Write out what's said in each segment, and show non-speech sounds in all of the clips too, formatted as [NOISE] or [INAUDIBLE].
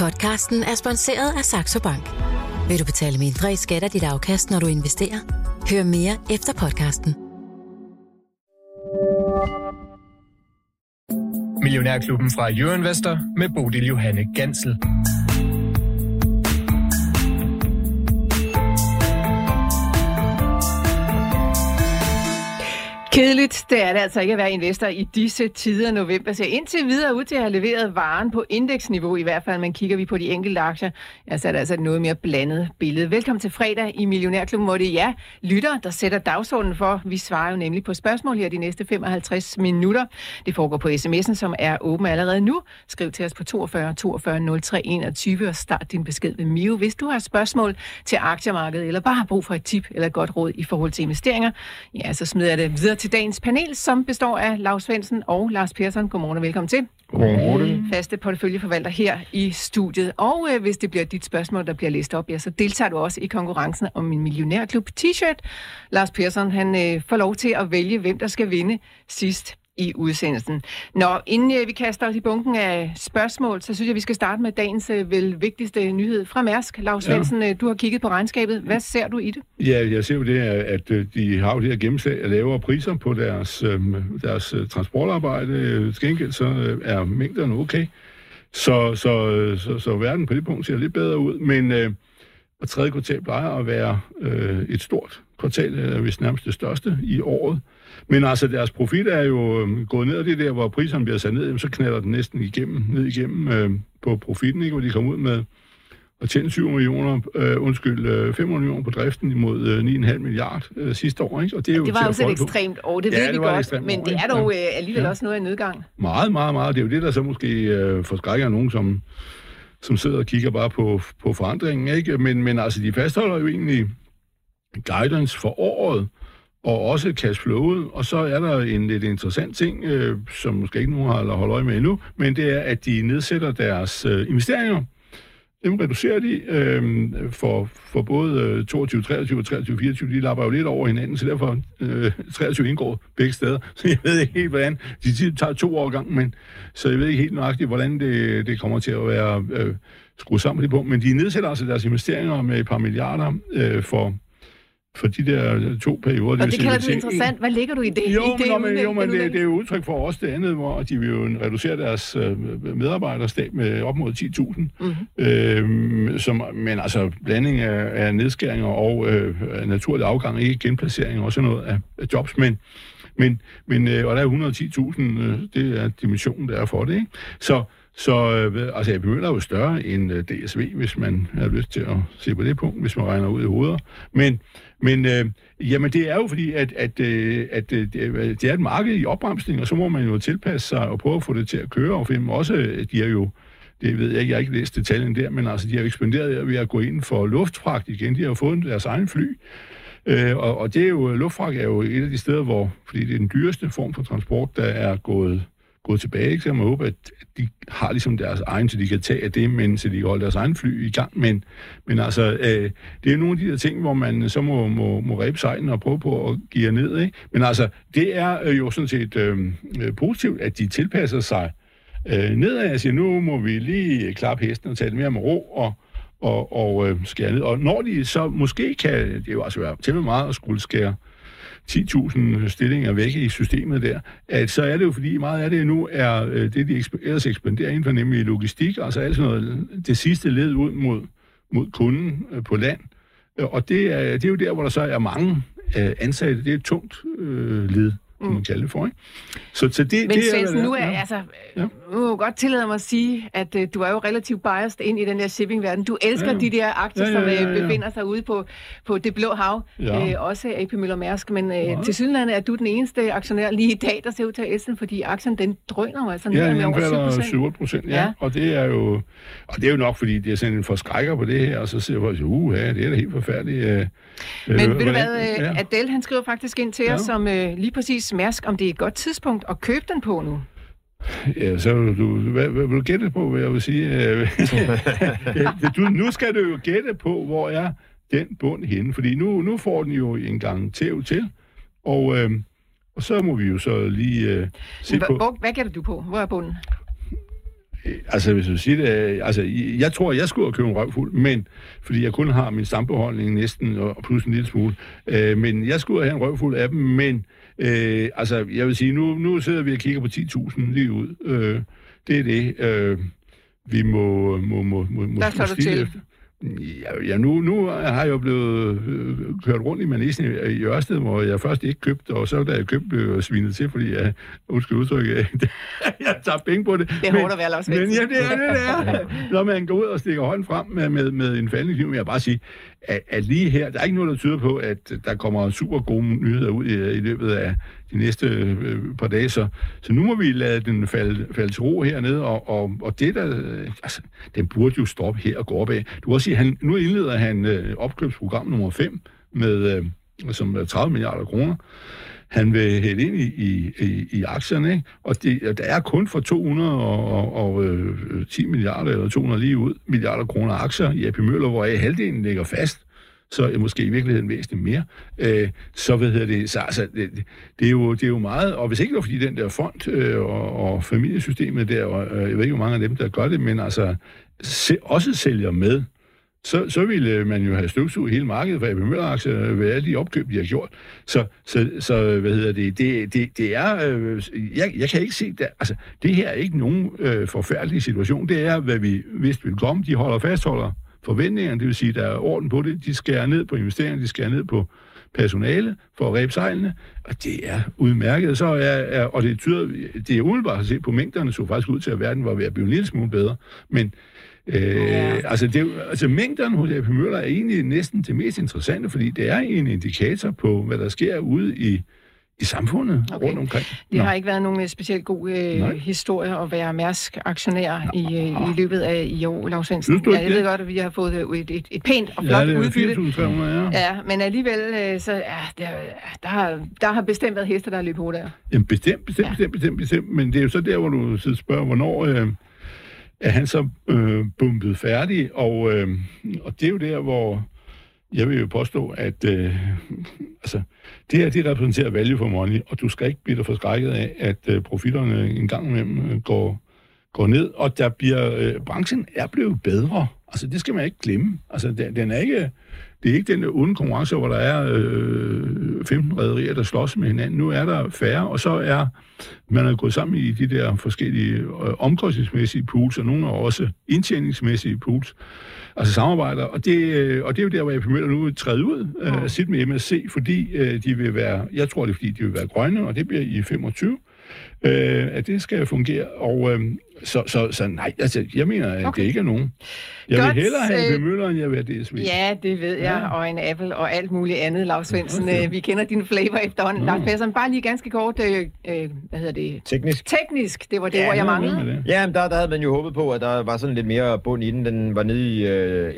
Podcasten er sponsoreret af Saxo Bank. Vil du betale mindre i skat af dit afkast, når du investerer? Hør mere efter podcasten. Millionærklubben fra Jørgen med Bodil Johanne Gansel. Kedeligt, det er det altså ikke at være investor i disse tider. November ser indtil videre ud til at have leveret varen på indeksniveau, i hvert fald, men kigger vi på de enkelte aktier, ja, så er det altså et noget mere blandet billede. Velkommen til fredag i Millionærklubben, hvor det er jer lytter, der sætter dagsordenen for. Vi svarer jo nemlig på spørgsmål her de næste 55 minutter. Det foregår på sms'en, som er åben allerede nu. Skriv til os på 42 42 03 21 og start din besked med Mio. Hvis du har spørgsmål til aktiemarkedet, eller bare har brug for et tip eller et godt råd i forhold til investeringer, ja, så smider jeg det videre til dagens panel, som består af Lars Svendsen og Lars Persson. Godmorgen og velkommen til. Godmorgen. Faste porteføljeforvalter her i studiet. Og øh, hvis det bliver dit spørgsmål, der bliver læst op, ja, så deltager du også i konkurrencen om min millionærklub t-shirt. Lars Persson, han øh, får lov til at vælge, hvem der skal vinde sidst i udsendelsen. Nå, inden øh, vi kaster os i bunken af spørgsmål, så synes jeg, vi skal starte med dagens øh, vel vigtigste nyhed fra Mærsk. Lars Svendsen, ja. Øh, du har kigget på regnskabet. Hvad ser du i det? Ja, jeg ser jo det, at de har jo det her gennemslag af lavere priser på deres, deres transportarbejde. Skænket så er mængderne okay. Så, så, så, så verden på det punkt ser lidt bedre ud, men øh, tredje kvartal plejer at være øh, et stort kvartal, eller hvis nærmest det største i året. Men altså, deres profit er jo øh, gået ned, og det der, hvor priserne bliver sat ned, så knalder den næsten igennem, ned igennem øh, på profitten, ikke? hvor de kommer ud med og tjene 7 millioner, øh, undskyld, øh, 500 millioner på driften imod øh, 9,5 milliard øh, sidste år. Ikke? Og det, er jo det var jo et ekstremt år, det ja, ved vi godt, men år, det er dog øh, alligevel ja. også noget af nedgang. Meget, meget, meget. Det er jo det, der så måske øh, forskrækker nogen, som, som sidder og kigger bare på, på forandringen. Ikke? Men, men altså, de fastholder jo egentlig guidance for året, og også cashflowet. Og så er der en lidt interessant ting, øh, som måske ikke nogen har holdt øje med endnu, men det er, at de nedsætter deres øh, investeringer. Dem reducerer de øh, for, for både øh, 22, 23 og 23, 24. De lapper jo lidt over hinanden, så derfor øh, 23 indgår begge steder. [LAUGHS] Så jeg ved ikke helt, hvordan... De tager to år gang, men så jeg ved ikke helt nøjagtigt, hvordan det, det kommer til at være øh, skruet sammen på det punkt. Men de nedsætter altså deres investeringer med et par milliarder øh, for for de der to perioder. Og det, det kalder du interessant. Hvad ligger du i det? Jo, det, men, jo, men det, det er jo udtryk for også det andet, hvor de vil jo reducere deres øh, medarbejderstab med op mod 10.000. Mm-hmm. Øhm, som, men altså blanding af, af nedskæringer og øh, naturlig afgang, ikke genplacering, også noget af, af jobs, men men, men øh, og der er 110.000, øh, det er dimensionen, der er for det. Ikke? Så, så øh, altså, jeg begynder jo større end øh, DSV, hvis man har lyst til at se på det punkt, hvis man regner ud i hovedet. Men, men øh, jamen, det er jo fordi, at, at, øh, at øh, det er et marked i opbremsning, og så må man jo tilpasse sig og prøve at få det til at køre. Og for også, øh, de er jo det ved jeg ikke, jeg har ikke læst detaljen der, men altså, de har ekspanderet ved at gå ind for luftfragt igen. De har jo fået deres egen fly. Øh, og, og det er jo, luftfragt er jo et af de steder, hvor, fordi det er den dyreste form for transport, der er gået gået tilbage, ikke? så man håber, at de har ligesom deres egen, så de kan tage af det, men så de kan holde deres egen fly i gang. Men, men altså, øh, det er nogle af de der ting, hvor man så må, må, må ræbe sejlen og prøve på at give ned. Ikke? Men altså, det er øh, jo sådan set øh, øh, positivt, at de tilpasser sig øh, nedad. Jeg siger, nu må vi lige klappe hesten og tage det mere med ro og, og, og øh, skære ned. Og når de så måske kan, det er jo altså være meget at skulle skære 10.000 øh, stillinger væk i systemet der, at så er det jo fordi meget af det nu er øh, det, de ellers ekspanderer inden for, nemlig logistik, altså alt sådan noget, det sidste led ud mod, mod kunden øh, på land. Og det er, det er jo der, hvor der så er mange ansatte. Det er et tungt øh, led mm. man kalde det for. Ikke? Så, så det, Men det Svendsen, er, nu er, ja. altså, ja. nu må godt tillade mig at sige, at uh, du er jo relativt biased ind i den der shipping-verden. Du elsker ja. de der aktier, ja, ja, ja, ja. som uh, befinder sig ude på, på det blå hav. Ja. Uh, også AP Møller Mærsk. Men uh, ja. til synligheden er du den eneste aktionær lige i dag, der ser ud til at Essen, fordi aktien den drøner jo altså ned ja, med over 7 7 procent. Ja. ja. Og det er jo og det er jo nok, fordi det er sådan en forskrækker på det her, og så siger folk, uh, ja, det er da helt forfærdeligt. Men øh, ved du hvad, ja. Adele han skriver faktisk ind til ja. os, som uh, lige præcis Mærsk, om det er et godt tidspunkt at købe den på nu. Ja, så vil du, hvad, hvad vil du gætte på, hvad jeg vil sige? [LAUGHS] du, nu skal du jo gætte på, hvor er den bund henne, fordi nu, nu får den jo en gang tæv til, og, øh, og så må vi jo så lige øh, se Hva, på... Hvad gætter du på? Hvor er bunden? Altså, hvis du siger det, altså, jeg tror, jeg skulle have købt en røvfuld, men, fordi jeg kun har min stambeholdning næsten, og plus en lille smule, øh, men jeg skulle have en røvfuld af dem, men, øh, altså, jeg vil sige, nu, nu sidder vi og kigger på 10.000 lige ud. Øh, det er det, øh, vi må, må, må, må, må du til. Efter. Ja, ja nu, nu har jeg jo blevet øh, kørt rundt i Manisen i, i Ørsted, hvor jeg først ikke købte, og så da jeg købte, blev jeg svinet til, fordi jeg, undskyld udtryk, [LAUGHS] jeg, tager penge på det. Det er hårdt at være Lars Men ja, det er det, det er. Når man går ud og stikker hånden frem med, med, med en faldende kniv, vil jeg bare sige, at, at lige her, der er ikke noget, der tyder på, at der kommer super gode nyheder ud i, i løbet af de næste øh, par dage. Så, så nu må vi lade den falde, falde til ro hernede, og, og, og det der, øh, altså, den burde jo stoppe her og gå opad. Du kan også sige, han, nu indleder han øh, opkøbsprogram nummer 5 med, øh, som 30 milliarder kroner. Han vil hælde ind i, i, i, i aktierne, ikke? og det, der er kun for 210 øh, milliarder, eller 200 lige ud, milliarder kroner aktier i AP Møller, hvor halvdelen ligger fast så måske i virkeligheden væsentligt mere, øh, så ved det, så altså, det, det, er jo, det er jo meget, og hvis ikke det var fordi den der fond øh, og, og familiesystemet der, og, øh, jeg ved ikke, hvor mange af dem, der gør det, men altså se, også sælger med, så, så ville man jo have støvsuget hele markedet for AP Møller-aktier øh, ved alle de opkøb, de har gjort. Så, så, så hvad hedder det, det, det, det er, øh, jeg, jeg kan ikke se, det, altså, det her er ikke nogen øh, forfærdelig situation. Det er, hvad vi vidste ville komme. De holder fastholder forventningerne, det vil sige, der er orden på det. De skærer ned på investeringerne, de skærer ned på personale for at ræbe sejlene, og det er udmærket. Så er, er, og det, tyder, det er umiddelbart at se på mængderne, så faktisk ud til, at verden var ved at blive en lille smule bedre. Men Øh, ja. altså, det, altså mængderne hos AP Møller er egentlig næsten det mest interessante, fordi det er en indikator på, hvad der sker ude i, i samfundet okay. rundt omkring. Det Nå. har ikke været nogen specielt god øh, historie at være Mærsk-aktionær i, øh, i løbet af i år, Lars Svendsen. Ja, jeg ved godt, at vi har fået øh, et, et, et pænt og flot ja, udbytte. Ja. ja, men alligevel, øh, så ja, der, der, har, der har bestemt været heste, der har løbet på der. Jamen bestemt, bestemt, ja. bestemt, bestemt, bestemt. Men det er jo så der, hvor du spørger, hvornår... Øh, er han så øh, bumpet færdig, og, øh, og det er jo der, hvor jeg vil jo påstå, at øh, altså, det her det repræsenterer value for money, og du skal ikke blive forskrækket af, at øh, profitterne en gang imellem øh, går, går ned, og der bliver, øh, branchen er blevet bedre. Altså, det skal man ikke glemme. Altså, den, den er ikke, det er ikke den onde konkurrence, hvor der er øh, 15 rædderier, der slås med hinanden. Nu er der færre, og så er man er gået sammen i de der forskellige øh, omkostningsmæssige pools, og nogle er også indtjeningsmæssige pools, altså samarbejder. Og det, øh, og det er jo der, hvor jeg Møller nu træde ud af øh, sit med MSC, fordi øh, de vil være, jeg tror det er, fordi de vil være grønne, og det bliver i 25 øh, at det skal fungere. Og øh, så, så, så nej, altså, jeg mener, at okay. det ikke er nogen. Jeg Godt, vil hellere have en Møller, end jeg vil have DSV. Ja, det ved jeg, ja. og en Apple og alt muligt andet, Lars Svendsen. Okay. Øh, vi kender din flavor efterhånden. Lars Persson, bare lige ganske kort, øh, øh, hvad hedder det? Teknisk. Teknisk, det var det ja, ord, jeg manglede. Ja, men der, der havde man jo håbet på, at der var sådan lidt mere bund i den. Den var nede i øh,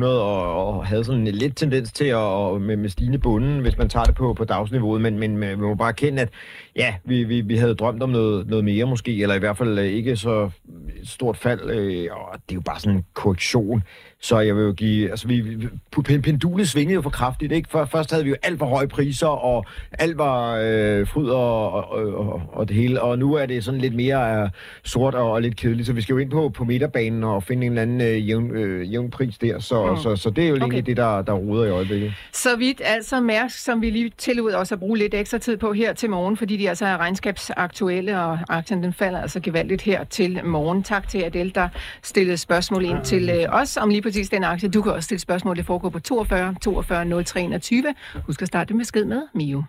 11.500 og, og havde sådan en lidt tendens til at og med, med stigende bunden, hvis man tager det på, på dagsniveauet. Men, men man må bare kende, at ja, vi, vi, vi havde drømt om noget, noget mere måske, eller i hvert fald ikke så stort fald, øh, og det er jo bare sådan en korrektion. Så jeg vil jo give, altså vi, pendulet svingede jo for kraftigt, ikke? For, først havde vi jo alt for høje priser, og alt var øh, fryd og, og, og, og, det hele, og nu er det sådan lidt mere øh, sort og, og lidt kedeligt, så vi skal jo ind på, på midterbanen og finde en eller anden øh, jævn, øh, jævn pris der, så, mm. så, så, så det er jo okay. egentlig det, der, der ruder i øjeblikket. Så vidt altså Mærsk, som vi lige tillod os at bruge lidt ekstra tid på her til morgen, fordi de altså er regnskabsaktuelle, og aktien den falder altså gevaldigt her til morgen. Tak til Adel, der stillede spørgsmål ind til øh, os om lige præcis den aktie. Du kan også stille spørgsmål, det foregår på 42 42 03 21. Husk at starte med skid med Mio.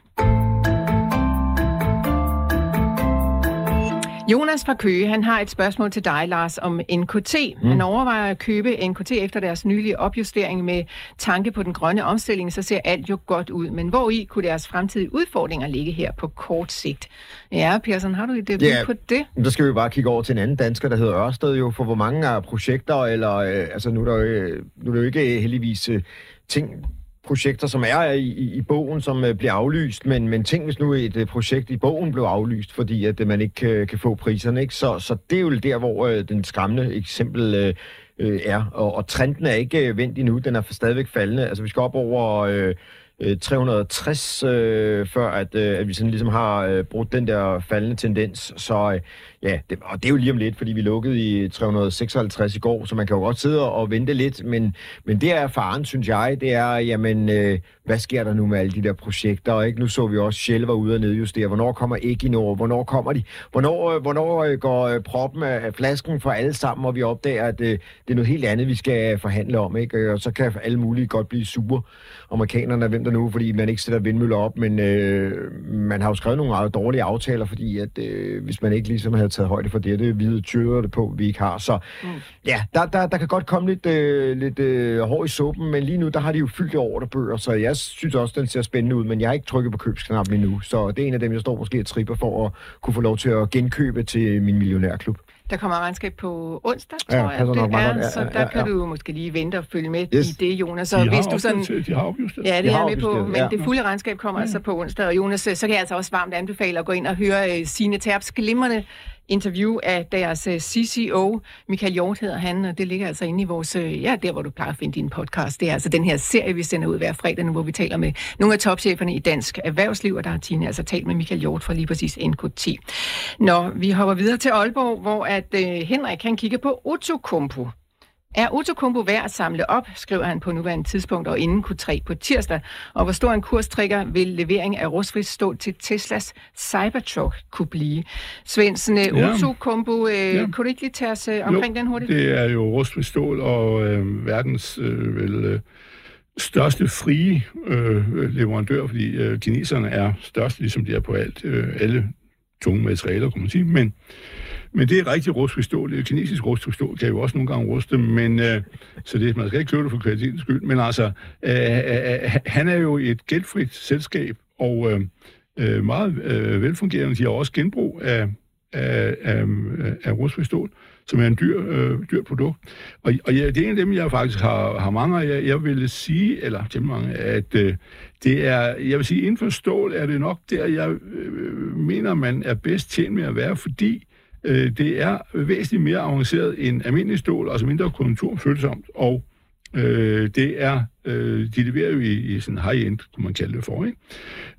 Jonas fra Køge, han har et spørgsmål til dig, Lars, om NKT. Mm. Han overvejer at købe NKT efter deres nylige opjustering med tanke på den grønne omstilling, så ser alt jo godt ud. Men hvor i kunne deres fremtidige udfordringer ligge her på kort sigt? Ja, Persson, har du et bud ja, på det? Der skal vi bare kigge over til en anden dansker, der hedder Ørsted jo, for hvor mange af projekter, eller øh, altså nu er der jo, nu er der jo ikke heldigvis øh, ting projekter, som er i, i, i bogen, som øh, bliver aflyst, men, men tænk hvis nu et øh, projekt i bogen blev aflyst, fordi at øh, man ikke øh, kan få priserne, ikke? Så, så det er jo der, hvor øh, den skræmmende eksempel øh, øh er, og, og trenden er ikke øh, vendt endnu, den er stadigvæk faldende, altså vi skal op over... Øh, øh 360, øh, før at, øh, at vi sådan ligesom har øh, brugt den der faldende tendens. Så øh, ja, det, og det er jo lige om lidt, fordi vi lukkede i 356 i går, så man kan jo godt sidde og vente lidt, men, men det er faren, synes jeg, det er, jamen, øh, hvad sker der nu med alle de der projekter? og Ikke? Nu så vi også, Shell var ude og nedjustere. Hvornår kommer Equinor? Hvornår kommer de? Hvornår, øh, hvornår øh, går øh, proppen af flasken for alle sammen, og vi opdager, at øh, det er noget helt andet, vi skal forhandle om. Ikke? Øh, og så kan alle mulige godt blive sure. Amerikanerne, hvem der nu, fordi man ikke sætter vindmøller op, men øh, man har jo skrevet nogle meget dårlige aftaler, fordi at, øh, hvis man ikke ligesom havde taget højde for det, det hvide tyder det på, vi ikke har. Så mm. ja, der, der, der kan godt komme lidt, øh, lidt øh, hår i suppen, men lige nu, der har de jo fyldt ordrebøger, så jeg synes også, den ser spændende ud, men jeg har ikke trykket på købsknappen endnu, så det er en af dem, jeg står måske og tripper for at kunne få lov til at genkøbe til min millionærklub. Der kommer regnskab på onsdag, tror ja, jeg. Det er, ja, så der ja, ja. kan du måske lige vente og følge med yes. i det, Jonas. Så de hvis du sådan, de har. Ja, det er med på, men ja. det fulde regnskab kommer ja. altså på onsdag. Og Jonas, så kan jeg altså også varmt anbefale at gå ind og høre uh, Signe Terps glimrende interview af deres øh, CCO, Michael Hjort hedder han, og det ligger altså inde i vores, øh, ja, der hvor du plejer at finde din podcast. Det er altså den her serie, vi sender ud hver fredag nu, hvor vi taler med nogle af topcheferne i dansk erhvervsliv, og der har Tine altså talt med Michael Hjort fra lige præcis NK10. Nå, vi hopper videre til Aalborg, hvor at øh, Henrik han kigger på Otokumpo. Er Autokumpo værd at samle op, skriver han på nuværende tidspunkt og inden Q3 på tirsdag. Og hvor stor en kurstrigger vil levering af rustfrit stål til Teslas Cybertruck kunne blive? Svendsen, øh, ja. Autokumpo, øh, ja. kunne du ikke lige tage os øh, omkring jo, den hurtigt? det er jo rustfrit stål og øh, verdens øh, vel, øh, største frie øh, leverandør, fordi øh, kineserne er størst, ligesom de er på alt, øh, alle tunge materialer, kan man sige. Men men det er rigtig rustfri stål. Det er kinesisk rustfri stål kan jo også nogle gange ruste, men, øh, så det, man skal ikke købe det for kvalitetens skyld. Men altså, øh, øh, øh han er jo et gældfrit selskab, og øh, øh, meget øh, velfungerende. De har også genbrug af, af, af, af rustfri stål, som er en dyr, øh, dyr produkt. Og, og ja, det er en af dem, jeg faktisk har, har mange af. Jeg, jeg vil sige, eller til mange, at øh, det er, jeg vil sige, inden for stål er det nok der, jeg øh, mener, man er bedst tjent med at være, fordi Øh, det er væsentligt mere avanceret end almindelig stål, altså mindre konjunkturfølsomt, og øh, det er, øh, de leverer jo i, i sådan high-end, kunne man kalde det for, ikke?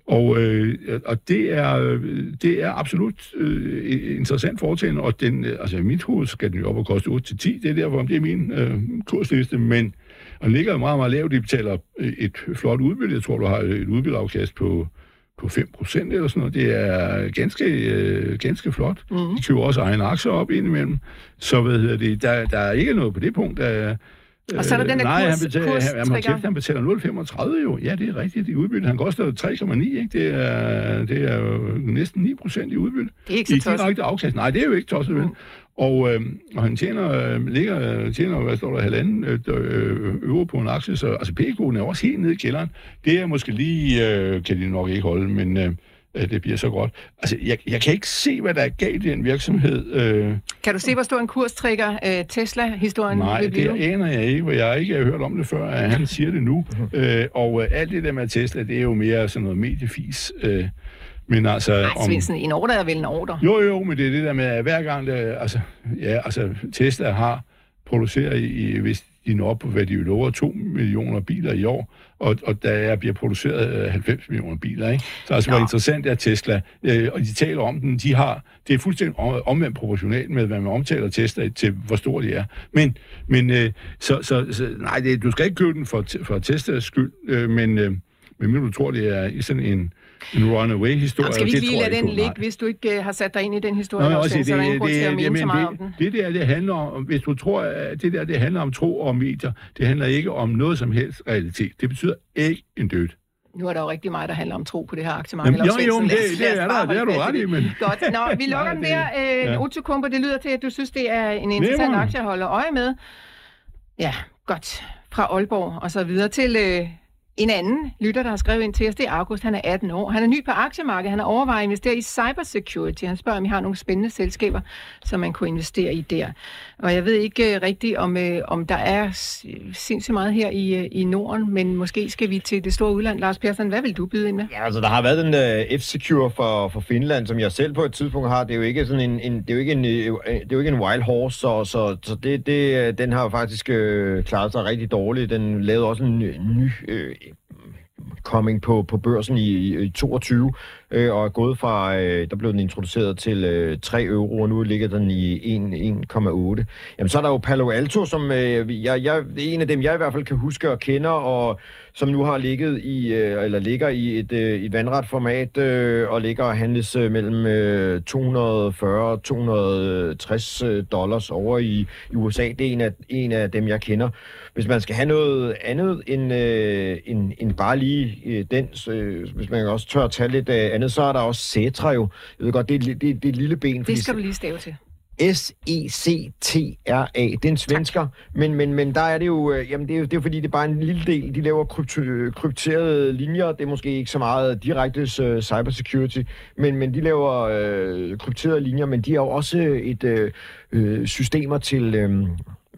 Og, øh, og det, er, det er absolut øh, interessant foretagende, og den, øh, altså i mit hoved skal den jo op og koste 8-10, det er derfor, det er min øh, kursliste, men og den ligger meget, meget lavt, de betaler øh, et flot udbytte, jeg tror, du har et udbytteafkast på på 5% eller sådan noget. Det er ganske, øh, ganske flot. Mm. De køber også egen aktier op indimellem. Så hvad hedder det, der, der er ikke noget på det punkt, der, og så er der den der nej, kurs, han betaler, kurs han, han, han betaler 0,35 jo. Ja, det er rigtigt i udbytte. Han koster 3,9, ikke? Det er, det er jo næsten 9 procent i udbytte. Det er ikke så tosset. I direkte afkast. Nej, det er jo ikke tosset, vel? Mm. Og, øh, og han tjener, øh, ligger, tjener, hvad står der, halvanden øh, øh euro på en aktie, så altså P-koden er også helt nede i kælderen. Det er måske lige, øh, kan de nok ikke holde, men øh, det bliver så godt. Altså, jeg, jeg kan ikke se, hvad der er galt i den virksomhed. Øh, kan du se, hvor stor en kurstrigger øh, Tesla-historien Nej, vil blive? det aner jeg ikke, hvor jeg ikke har hørt om det før, at han siger det nu. øh, og øh, alt det der med Tesla, det er jo mere sådan noget mediefis. Øh, men altså... Ej, Svendsen, om... en ordre er vel en ordre? Jo, jo, men det er det der med, at hver gang, der, altså, ja, altså Tesla har produceret, i, hvis de når op på, hvad de lover, 2 millioner biler i år, og, og der bliver produceret 90 øh, millioner biler, ikke? Så altså, ja. hvor interessant er Tesla, øh, og de taler om den, de har, det er fuldstændig omvendt proportionalt med, hvad man omtaler Tesla til, hvor stor de er. Men, men øh, så, så, så, nej, det, du skal ikke købe den for, for Teslas skyld, øh, men, øh, men du tror, det er i sådan en en runaway-historie. Skal vi ikke lige lade den ligge, hvis du ikke uh, har sat dig ind i den historie? Nå, også, det, så det, det, det, det, det der, det handler om, hvis du tror, at det der, det handler om tro og medier, det handler ikke om noget som helst realitet. Det betyder ikke en død. Nu er der jo rigtig meget, der handler om tro på det her aktiemarked. Jamen, jo, jo, det, det, er der, det er du ret i, men... Godt. Nå, vi [LAUGHS] lukker den der. Øh, ja. Otokumper, det lyder til, at du synes, det er en interessant aktie at holde øje med. Ja, godt. Fra Aalborg og så videre til øh, en anden lytter, der har skrevet ind til os, det er August. Han er 18 år. Han er ny på aktiemarkedet. Han har overvejet at investere i cybersecurity. Han spørger, om I har nogle spændende selskaber, som man kunne investere i der. Og jeg ved ikke uh, rigtigt, om, uh, om der er sindssygt meget her i, uh, i Norden, men måske skal vi til det store udland. Lars Persson, hvad vil du byde ind med? Ja, altså der har været den uh, F-Secure for, for Finland, som jeg selv på et tidspunkt har. Det er jo ikke sådan en, en det er jo ikke en, det er jo ikke en wild horse, så, så, så det, det, den har faktisk øh, klaret sig rigtig dårligt. Den lavede også en ny, øh, coming på, på børsen i, i, i 22. øh, og er gået fra, øh, der blev den introduceret til øh, 3 euro, og nu ligger den i 1,8. Jamen så er der jo Palo Alto, som øh, jeg, jeg, en af dem, jeg i hvert fald kan huske og kender, og som nu har ligget i, øh, eller ligger i et, øh, et vandret format, øh, og ligger og handles øh, mellem øh, 240 og 260 øh, dollars over i, i USA. Det er en af, en af dem, jeg kender. Hvis man skal have noget andet end, øh, end, end bare lige øh, den, øh, hvis man også tør at tage lidt øh, andet, så er der også Cetra jo. Jeg ved godt, det er, det, det er et lille ben. Det skal du lige stave til. S-E-C-T-R-A. Det er en svensker, men, men, men der er det jo, øh, jamen det er jo, det er jo fordi, det er bare en lille del. De laver krypto, krypterede linjer. Det er måske ikke så meget direkte øh, cybersecurity, men, men de laver øh, krypterede linjer, men de har jo også et øh, øh systemer til... Øh,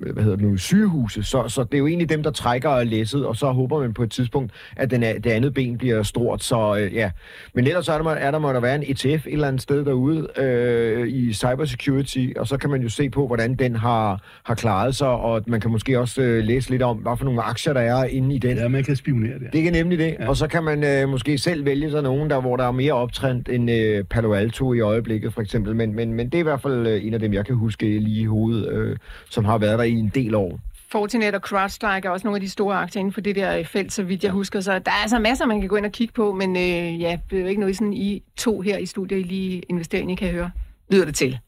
hvad hedder det nu, sygehuse. Så, så det er jo egentlig dem, der trækker læsset, og så håber man på et tidspunkt, at den, det andet ben bliver stort. Så øh, ja. Men ellers er der, er der må der være en ETF et eller andet sted derude øh, i cybersecurity, og så kan man jo se på, hvordan den har, har klaret sig, og man kan måske også øh, læse lidt om, hvad for nogle aktier der er inde i den. Ja, man kan spionere det. Det er nemlig det. Ja. Og så kan man øh, måske selv vælge sig nogen, der, hvor der er mere optrændt end øh, Palo Alto i øjeblikket, for eksempel. Men, men, men det er i hvert fald øh, en af dem, jeg kan huske lige i hovedet, øh, som har været der i en del år. Fortinet og CrowdStrike er også nogle af de store aktier inden for det der felt, så vidt jeg husker. Så der er altså masser, man kan gå ind og kigge på, men øh, ja, det er jo ikke noget, sådan I to her i studiet, I lige investering, I kan høre. Lyder det til?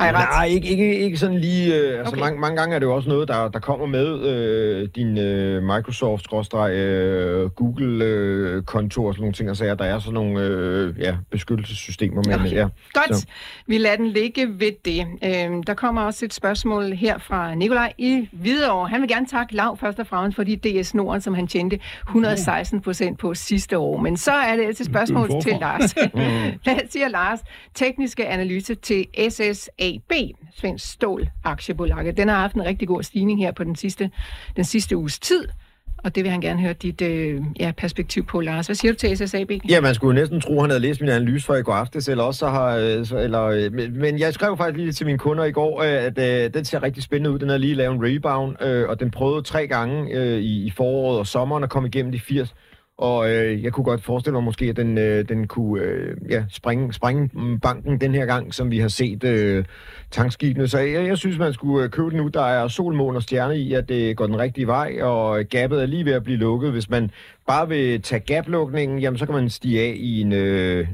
Har jeg ret? Nej, ikke, ikke, ikke sådan lige... Øh, altså okay. mange, mange gange er det jo også noget, der, der kommer med øh, din øh, Microsoft-Google-konto øh, og sådan nogle ting, og sager. Der er sådan nogle øh, ja, beskyttelsessystemer. Men, okay. ja, Godt. Så. Vi lader den ligge ved det. Øh, der kommer også et spørgsmål her fra Nikolaj i Hvidovre. Han vil gerne takke Lav først og fremmest for de DS Norden, som han tjente 116 procent på sidste år. Men så er det altså et spørgsmål til Lars. [LAUGHS] [LAUGHS] Hvad siger Lars? Tekniske analyse til SSA AB, Svensk Stål Aktiebolaget. Den har haft en rigtig god stigning her på den sidste, den sidste uges tid. Og det vil han gerne høre dit øh, ja, perspektiv på, Lars. Hvad siger du til SSAB? Ja, man skulle næsten tro, at han havde læst min analyse fra i går aftes, eller også så har... Øh, eller, øh, men jeg skrev faktisk lige til mine kunder i går, øh, at øh, den ser rigtig spændende ud. Den har lige lavet en rebound, øh, og den prøvede tre gange øh, i, i foråret og sommeren at komme igennem de 80. Og øh, jeg kunne godt forestille mig måske, at den, øh, den kunne øh, ja, springe, springe banken den her gang, som vi har set øh, tankskibene. Så jeg, jeg synes, man skulle øh, købe den nu. Der er sol, måne og stjerne i, at det går den rigtige vej, og øh, gabet er lige ved at blive lukket. Hvis man bare vil tage gaplukningen, jamen så kan man stige af i en, øh,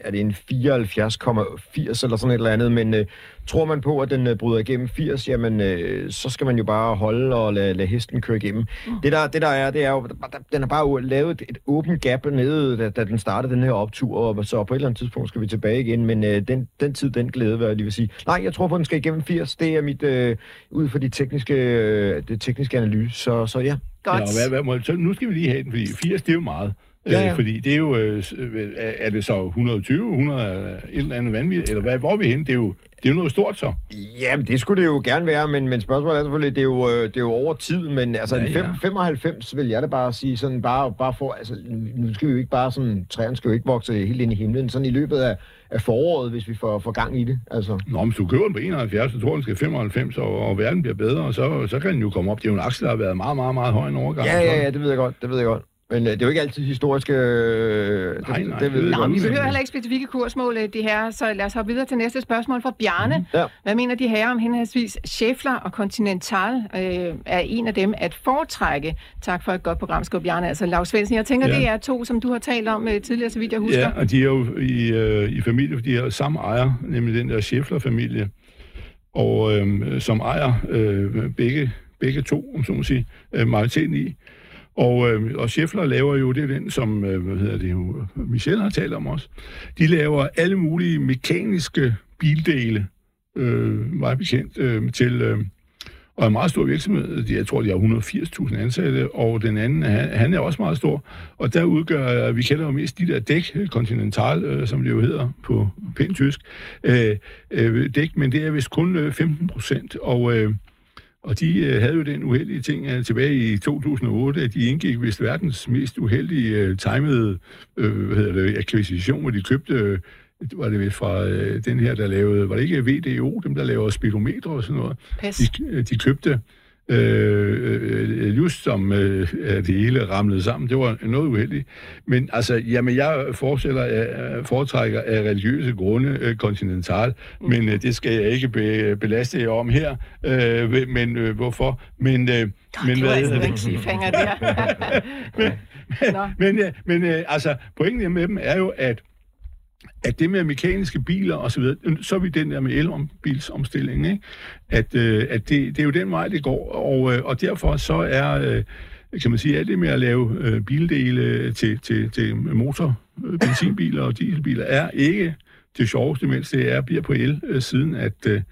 er det en 74,80 eller sådan et eller andet, men øh, tror man på, at den øh, bryder igennem 80, jamen øh, så skal man jo bare holde og lade, lade hesten køre igennem. Mm. Det, der, det der er, det er jo, den har bare lavet et, et åbent gap nede, da, da den startede den her optur, og så på et eller andet tidspunkt skal vi tilbage igen, men øh, den, den tid, den glæde, hvad jeg lige vil sige. Nej, jeg tror på, at den skal igennem 80. Det er mit, øh, ud fra de tekniske, øh, det tekniske analyse, så, så ja. Godt. Ja, hvad, hvad, så nu skal vi lige have den, fordi 80, det er jo meget. Ja, ja. Øh, fordi det er jo, øh, er det så 120, 100, et eller andet vanvittigt, eller hvad, hvor er vi henne? Det er jo, det er jo noget stort så. Jamen, det skulle det jo gerne være, men, men spørgsmålet er selvfølgelig, det er jo, øh, det er jo over tid, men altså ja, ja. 95 vil jeg da bare sige, sådan bare, bare for, altså nu skal vi jo ikke bare sådan, træerne skal jo ikke vokse helt ind i himlen, sådan i løbet af, af foråret, hvis vi får, får gang i det. Altså. Nå, men hvis du køber den på 71, så tror den skal 95, og, og verden bliver bedre, og så, så kan den jo komme op. Det er jo en aktie, der har været meget, meget, meget høj en overgang. Ja, ja, ja, det ved jeg godt, det ved jeg godt. Men øh, det er jo ikke altid historiske... Øh, nej, nej. Det, det, nej, vi behøver heller ikke specifikke kursmål, øh, det her, så lad os hoppe videre til næste spørgsmål fra Bjarne. Mm, ja. Hvad mener de her om henholdsvis Schäfler og Continental øh, er en af dem at foretrække? Tak for et godt program, skal Bjarne. Altså, Lars Svendsen, jeg tænker, ja. det er to, som du har talt om øh, tidligere, så vidt jeg husker. Ja, og de er jo i, øh, i familie, fordi de har samme ejer, nemlig den der Schäfler-familie, og øh, som ejer øh, begge, begge to, om så må sige, øh, majoriteten i. Og, øh, og Scheffler laver jo, det den, som øh, hvad hedder det, jo, Michel har talt om også. De laver alle mulige mekaniske bildele, øh, meget bekendt, øh, til... Øh, og en meget stor virksomhed. Jeg tror, de har 180.000 ansatte, og den anden, han, han er også meget stor. Og der udgør, øh, vi kender jo mest de der dæk, øh, Continental, øh, som det jo hedder på pænt tysk, øh, øh, dæk, men det er vist kun øh, 15 procent. Og øh, og de øh, havde jo den uheldige ting at tilbage i 2008, at de indgik vist verdens mest uheldige øh, timede øh, hvad hedder det, akquisition, hvor de købte, øh, var det vist fra øh, den her, der lavede, var det ikke VDO, dem der laver speedometer og sådan noget? Pas. De, øh, de købte øh, øh, just som øh, det hele ramlede sammen. Det var noget uheldigt. Men altså, jamen, jeg forestiller, jeg foretrækker af religiøse grunde øh, kontinental, mm. men øh, det skal jeg ikke be, belaste jer om her. Øh, men øh, hvorfor? Men, øh, men det var altså en cliffhanger der. [LAUGHS] men, men, men, men øh, altså, pointen med dem er jo, at at det med mekaniske biler og så videre, så er vi den der med elbilsomstilling, ikke? At, øh, at det, det er jo den vej, det går, og, øh, og derfor så er, øh, kan man sige, alt det med at lave øh, bildele til, til, til motor, øh, benzinbiler og dieselbiler, er ikke det sjoveste, mens det er, bliver på el, øh, siden at, øh,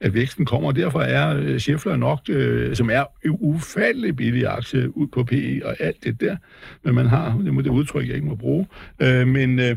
at væksten kommer. Og derfor er øh, Scheffler nok, øh, som er ufattelig billig aktie ud på PE og alt det der, men man har, det må det udtryk, jeg ikke må bruge, øh, men... Øh,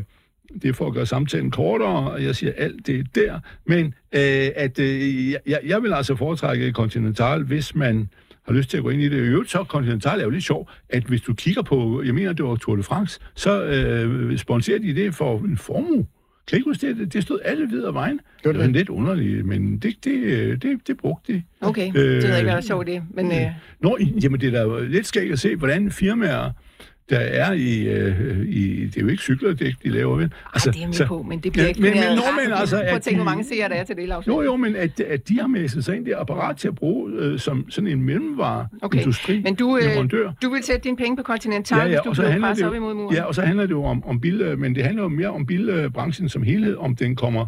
det er for at gøre samtalen kortere, og jeg siger alt det der. Men øh, at øh, jeg, jeg vil altså foretrække Continental, hvis man har lyst til at gå ind i det. I øvrigt så Continental er jo lidt sjov, at hvis du kigger på, jeg mener, det var Tour de France, så øh, sponsorer de det for en formue. Kan ikke huske det? Det stod alle videre vejen. Det var lidt underligt, men det, det, det, det brugte de. Okay, øh, det ved jeg ikke, hvad der er sjovt det. Men, øh... Nå, jamen det er da lidt skægt at se, hvordan firmaer der er i, øh, i... Det er jo ikke cykler, det de laver, vel? Altså, Ej, det er med så, på, men det bliver ja, ikke... Men, men, men, altså, Prøv at tænke, hvor mange seere der er til det lavsøg. Jo, jo, men at, at de har med sig ind det apparat til at bruge øh, som sådan en mellemvareindustri, okay. Men du, øh, du vil sætte dine penge på Continental, ja, ja, hvis du bliver presset op imod muren. Ja, og så handler det jo om, om bil, men det handler jo mere om bilbranchen som helhed, om den kommer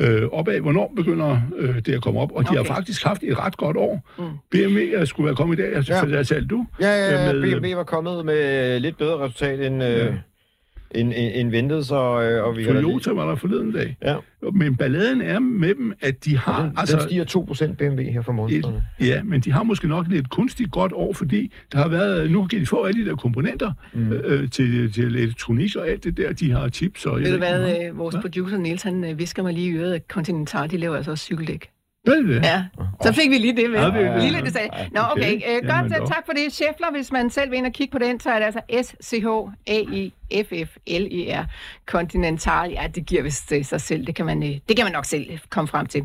øh, opad. Hvornår begynder øh, det at komme op? Og okay. de har faktisk haft et ret godt år. Mm. BMW skulle være kommet i dag, altså, ja. for det du. Ja, ja, ja, med, BMW var kommet med lidt bedre resultat end... Øh, ja end, end, end ventet, så... Øh, og vi Toyota var der forleden dag. Ja. Men balladen er med dem, at de har... den, altså, den stiger 2% BMW her for månederne. Ja, men de har måske nok lidt kunstigt godt år, fordi der har været... Nu kan de få alle de der komponenter mm. øh, til, til elektronik og alt det der. De har chips og... Ved du hvad, øh, vores producer Niels, han øh, visker mig lige i øret, at Continental, de laver altså også cykeldæk. Ved det? Ja, så fik vi lige det med. Ja, ja, ja. Lille det sagde. Nå, okay. okay. Øh, godt, tak for det. Scheffler, hvis man selv vil ind og kigge på den, så er det altså S-C-H-A-I FFLER Continental. Ja, det giver vist øh, sig selv. Det kan man, øh, det kan man nok selv komme frem til.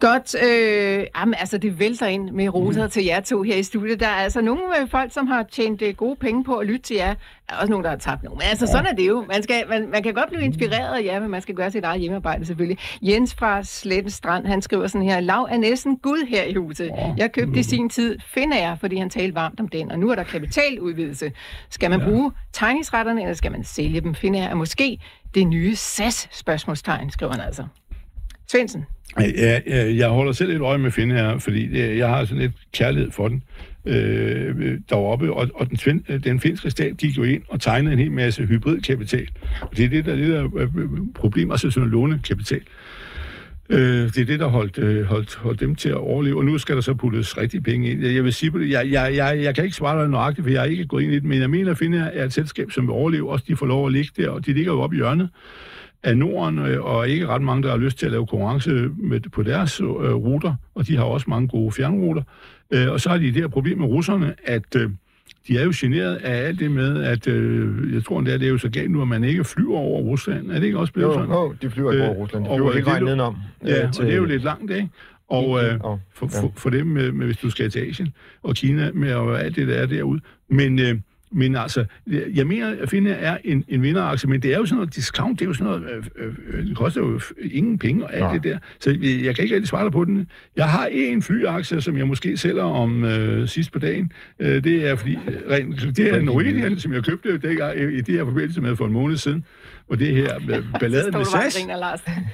Godt. Øh, jamen, altså, det vælter ind med roser mm. til jer to her i studiet. Der er altså nogle øh, folk, som har tjent gode penge på at lytte til jer. Der er også nogen, der har tabt nogle. Men altså, ja. sådan er det jo. Man, skal, man, man kan godt blive inspireret af jer, men man skal gøre sit eget hjemmearbejde selvfølgelig. Jens fra Sletten Strand, han skriver sådan her. Lav er næsten Gud her i huset. Jeg købte i sin tid Finnair, fordi han talte varmt om den, og nu er der kapitaludvidelse. Skal man ja. bruge tegningsretterne, eller skal skal man sælge dem? Finder jeg måske det nye SAS? Spørgsmålstegn, skriver han altså. Svendsen? Ja, jeg holder selv et øje med Finnair, fordi jeg har sådan lidt kærlighed for den øh, deroppe, og, og den, den finske stat gik jo ind og tegnede en hel masse hybridkapital. Og det er det, der, det der øh, problem, altså sådan lånekapital. Øh, det er det, der holdt, øh, holdt, holdt dem til at overleve, og nu skal der så puttes rigtig penge ind. Jeg vil sige, jeg, jeg, jeg, jeg kan ikke svare dig nøjagtigt, for jeg har ikke gået ind i det, men jeg mener at finde, at et selskab, som vil overleve, også de får lov at ligge der, og de ligger jo oppe i hjørnet af Norden, øh, og ikke ret mange, der har lyst til at lave konkurrence med, på deres øh, ruter, og de har også mange gode fjernruter. Øh, og så har de det her problem med russerne, at øh, de er jo generet af alt det med, at øh, jeg tror, det er, det er jo så galt nu, at man ikke flyver over Rusland. Er det ikke også blevet jo, sådan? Jo, de flyver ikke over øh, Rusland. De flyver og, vejen nedenom. Ja, øh, til... og det er jo lidt langt, ikke? Og øh, for, for, for dem, med, med, hvis du skal til Asien og Kina, med og alt det, der er derude. Men... Øh, men altså, jeg mener, at finde er en, en vinderaktie, men det er jo sådan noget discount, det er jo sådan noget, øh, øh, det koster jo ingen penge og alt ja. det der. Så jeg, jeg kan ikke rigtig svare på den. Jeg har en flyaktie, som jeg måske sælger om øh, sidst på dagen. Øh, det er fordi, rent, det er Norwegian, som jeg købte det, i det her forbindelse med for en måned siden. Og det her [LAUGHS] ballade med SAS.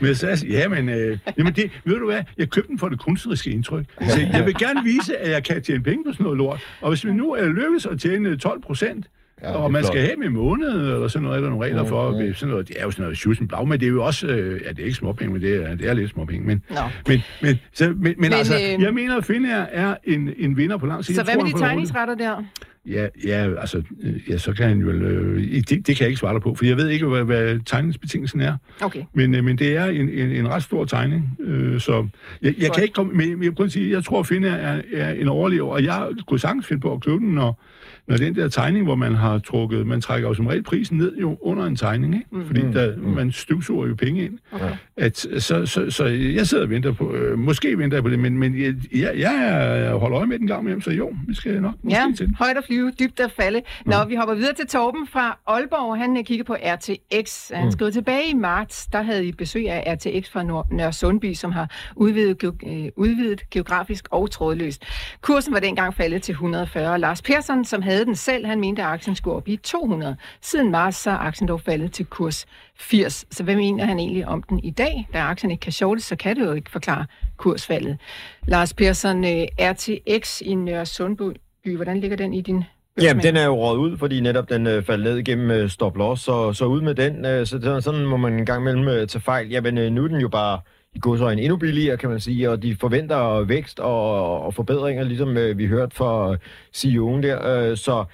Med SAS, ja, men, øh, jamen det, ved du hvad, jeg købte den for det kunstneriske indtryk. Så jeg vil gerne vise, at jeg kan tjene penge på sådan noget lort. Og hvis vi nu er lykkes at tjene 12 procent, Ja, og man skal have med måned, eller sådan noget, er der nogle regler for, mm, mm. sådan noget, det er jo sådan noget sjusen blag, men det er jo også, øh, ja, det er ikke småpenge, men det er, det er lidt småpenge, men, no. men, men, så, men, men, men altså, øh, jeg mener, at Finnair er en, en vinder på lang sigt. Så hvad med de tegningsretter der? Ja, ja, altså, øh, ja, så kan han jo... Øh, det, det kan jeg ikke svare dig på, for jeg ved ikke, hvad, hvad tegningsbetingelsen er. Okay. Men, øh, men det er en, en, en ret stor tegning, øh, så jeg, jeg kan ikke komme... Men jeg, kun sige, jeg tror, at Finn er, er en overlever, og jeg kunne sagtens finde på at købe den, når, når den der tegning, hvor man har trukket... Man trækker jo som regel prisen ned jo under en tegning, ikke? Mm. Fordi der, man støvsuger jo penge ind. okay. At, så, så, så jeg sidder og venter på... Øh, måske venter jeg på det, men, men jeg, jeg, jeg holder øje med den gang med, så jo, vi skal nok måske Ja, til højt at flyve, dybt at falde. Nå, vi hopper videre til Torben fra Aalborg. Han øh, kigger på RTX. Han skrev tilbage i marts, der havde I besøg af RTX fra Nør- Nørre Sundby, som har udvidet, ge- øh, udvidet geografisk og trådløst. Kursen var dengang faldet til 140. Lars Persson, som havde den selv, han mente, at aktien skulle op i 200. Siden marts så er aktien dog faldet til kurs 80. Så hvad mener han egentlig om den i dag? Da aktien ikke kan shortes, så kan det jo ikke forklare kursfaldet. Lars Persson, øh, RTX i Nørre Sundby, hvordan ligger den i din Jamen, den er jo råd ud, fordi netop den øh, faldt ned igennem øh, stop loss, så, så ud med den. Øh, så sådan må man en gang imellem øh, tage fejl. Jamen, øh, nu er den jo bare i godsøjne endnu billigere, kan man sige, og de forventer vækst og, og forbedringer, ligesom øh, vi hørte fra CEO'en der. Øh, så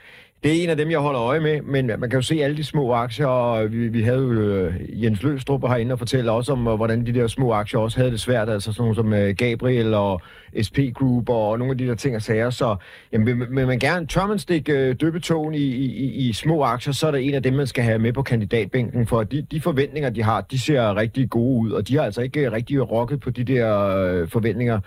det er en af dem, jeg holder øje med, men man kan jo se alle de små aktier, og vi, vi havde jo øh, Jens Løstrup herinde og fortælle også om, øh, hvordan de der små aktier også havde det svært, altså sådan nogle som øh, Gabriel og SP Group og nogle af de der ting og sager, så jamen, vil, vil man gerne, tør man stikke døbetogen i, i, i, i små aktier, så er det en af dem, man skal have med på kandidatbænken, for de, de forventninger, de har, de ser rigtig gode ud, og de har altså ikke rigtig rokket på de der forventninger,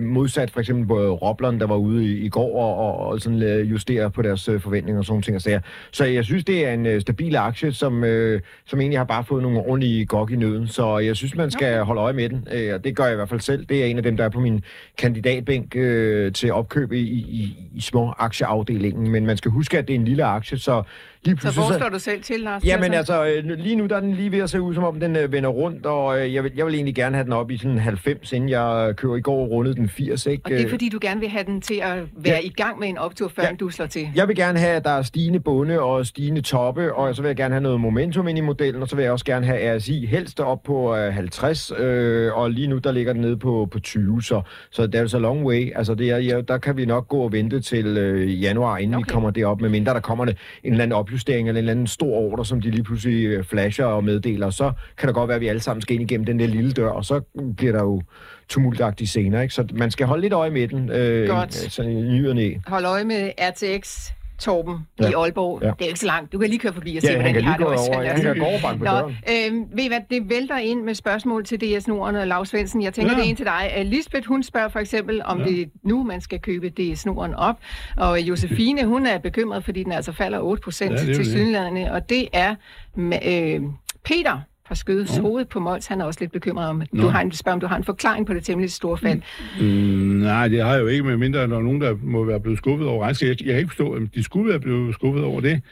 modsat for eksempel på Roblon, der var ude i, i går og, og, og sådan øh, justere på deres øh, forventninger og sådan ting og sager. Så jeg synes, det er en øh, stabil aktie, som, øh, som egentlig har bare fået nogle ordentlige gok i nøden. Så jeg synes, man skal holde øje med den. Øh, og det gør jeg i hvert fald selv. Det er en af dem, der er på min kandidatbænk øh, til opkøb i, i, i små aktieafdelingen. Men man skal huske, at det er en lille aktie, så lige Så hvor står du selv til, Lars? Jamen altså, øh, lige nu der er den lige ved at se ud, som om den øh, vender rundt, og øh, jeg, vil, jeg vil egentlig gerne have den op i sådan 90, inden jeg kører i går rundet den 80, ikke? Og det er fordi, du gerne vil have den til at være Ja. i gang med en optur, før Ja. du slår til. Jeg vil gerne have, at der er stigende bunde og stigende toppe, og så vil jeg gerne have noget momentum ind i modellen, og så vil jeg også gerne have RSI helst op på øh, 50, øh, og lige nu der ligger den nede på, på 20, så, så det er altså long way. Altså det er, ja, der kan vi nok gå og vente til øh, januar, inden okay. vi kommer derop, med mindre der kommer en eller anden opjustering eller en eller anden stor ordre, som de lige pludselig øh, flasher og meddeler, så kan det godt være, at vi alle sammen skal ind igennem den der lille dør, og så bliver der jo tumultagtigt senere, ikke? Så man skal holde lidt øje med den, øh, Godt. sådan i. Hold øje med RTX Torben ja. I Aalborg. Ja. Det er jo ikke så langt. Du kan lige køre forbi og se, Ja, hvordan de har det også. over, han kan gå over på Nå, øhm, ved I hvad, det vælter ind med spørgsmål til DS Norden og Lars Svendsen. Jeg tænker, ja. Det er en til dig. Uh, Lisbeth, hun spørger for eksempel, om ja. Det er nu, man skal købe DS Norden op. Og Josefine, hun er bekymret, fordi den altså falder 8 procent Ja, til sydlandene. Og det er øh, Peter fra Skødes hoved på Mols. Han er også lidt bekymret om, du har en, spørger, om du har en forklaring på det temmelig store fald. Mm, nej, det har jeg jo ikke, med mindre der er nogen, der må være blevet skuffet over regnskab. Jeg, jeg kan ikke forstå, at de skulle være blevet skuffet over det.